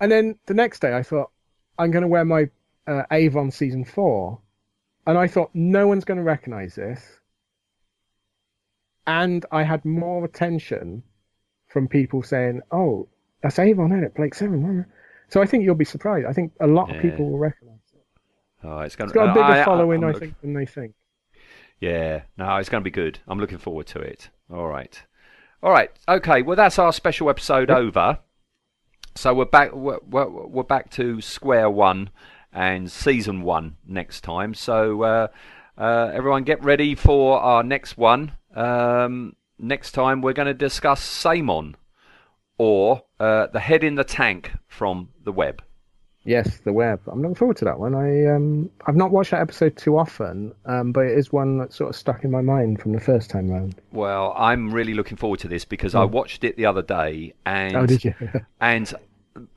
and then the next day, I thought, "I'm going to wear my uh, Avon season four, and I thought, "No one's going to recognise this." And I had more attention from people saying, "Oh, that's Avon, isn't it? Blake Seven." wasn't it?" So I think you'll be surprised. I think a lot Yeah. of people will recognise it. oh, it's going It's got a bigger I, following, I look- think, than they think. Yeah, no, it's going to be good. I'm looking forward to it. All right, all right, okay. Well, that's our special episode over. So we're back. We're, we're, we're back to square one and season one next time. So uh, uh, everyone, get ready for our next one. Um, next time, we're going to discuss Saymon or uh, the head in the tank from the web. Yes, the web. I'm looking forward to that one. I um, I've not watched that episode too often, um, but it is one that sort of stuck in my mind from the first time round. Well, I'm really looking forward to this because I watched it the other day, and oh, did you? (laughs) and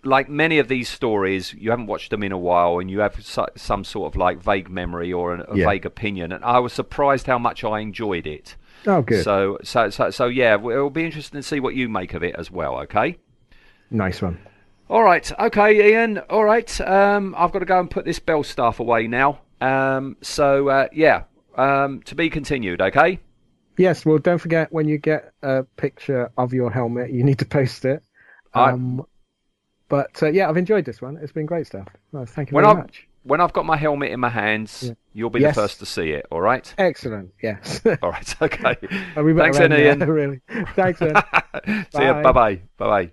like many of these stories, you haven't watched them in a while, and you have some sort of like vague memory or a Yeah. vague opinion. And I was surprised how much I enjoyed it. oh, good. So, so, so, so, yeah, it'll be interesting to see what you make of it as well. Okay. nice one. All right. Okay, Ian. All right. Um, I've got to go and put this Belstaff away now. Um, so uh, yeah. Um, to be continued. Okay. Yes. Well, don't forget when you get a picture of your helmet, you need to post it. I- Um, but uh, yeah, I've enjoyed this one. It's been great stuff. Well, thank you When very I much. when I've got my helmet in my hands, Yeah. you'll be Yes. the first to see it. All right. Excellent. Yes. (laughs) All right. Okay. (laughs) Thanks, then, end there, Ian. really. Thanks, then. (laughs) See. Bye. Bye bye. Bye bye.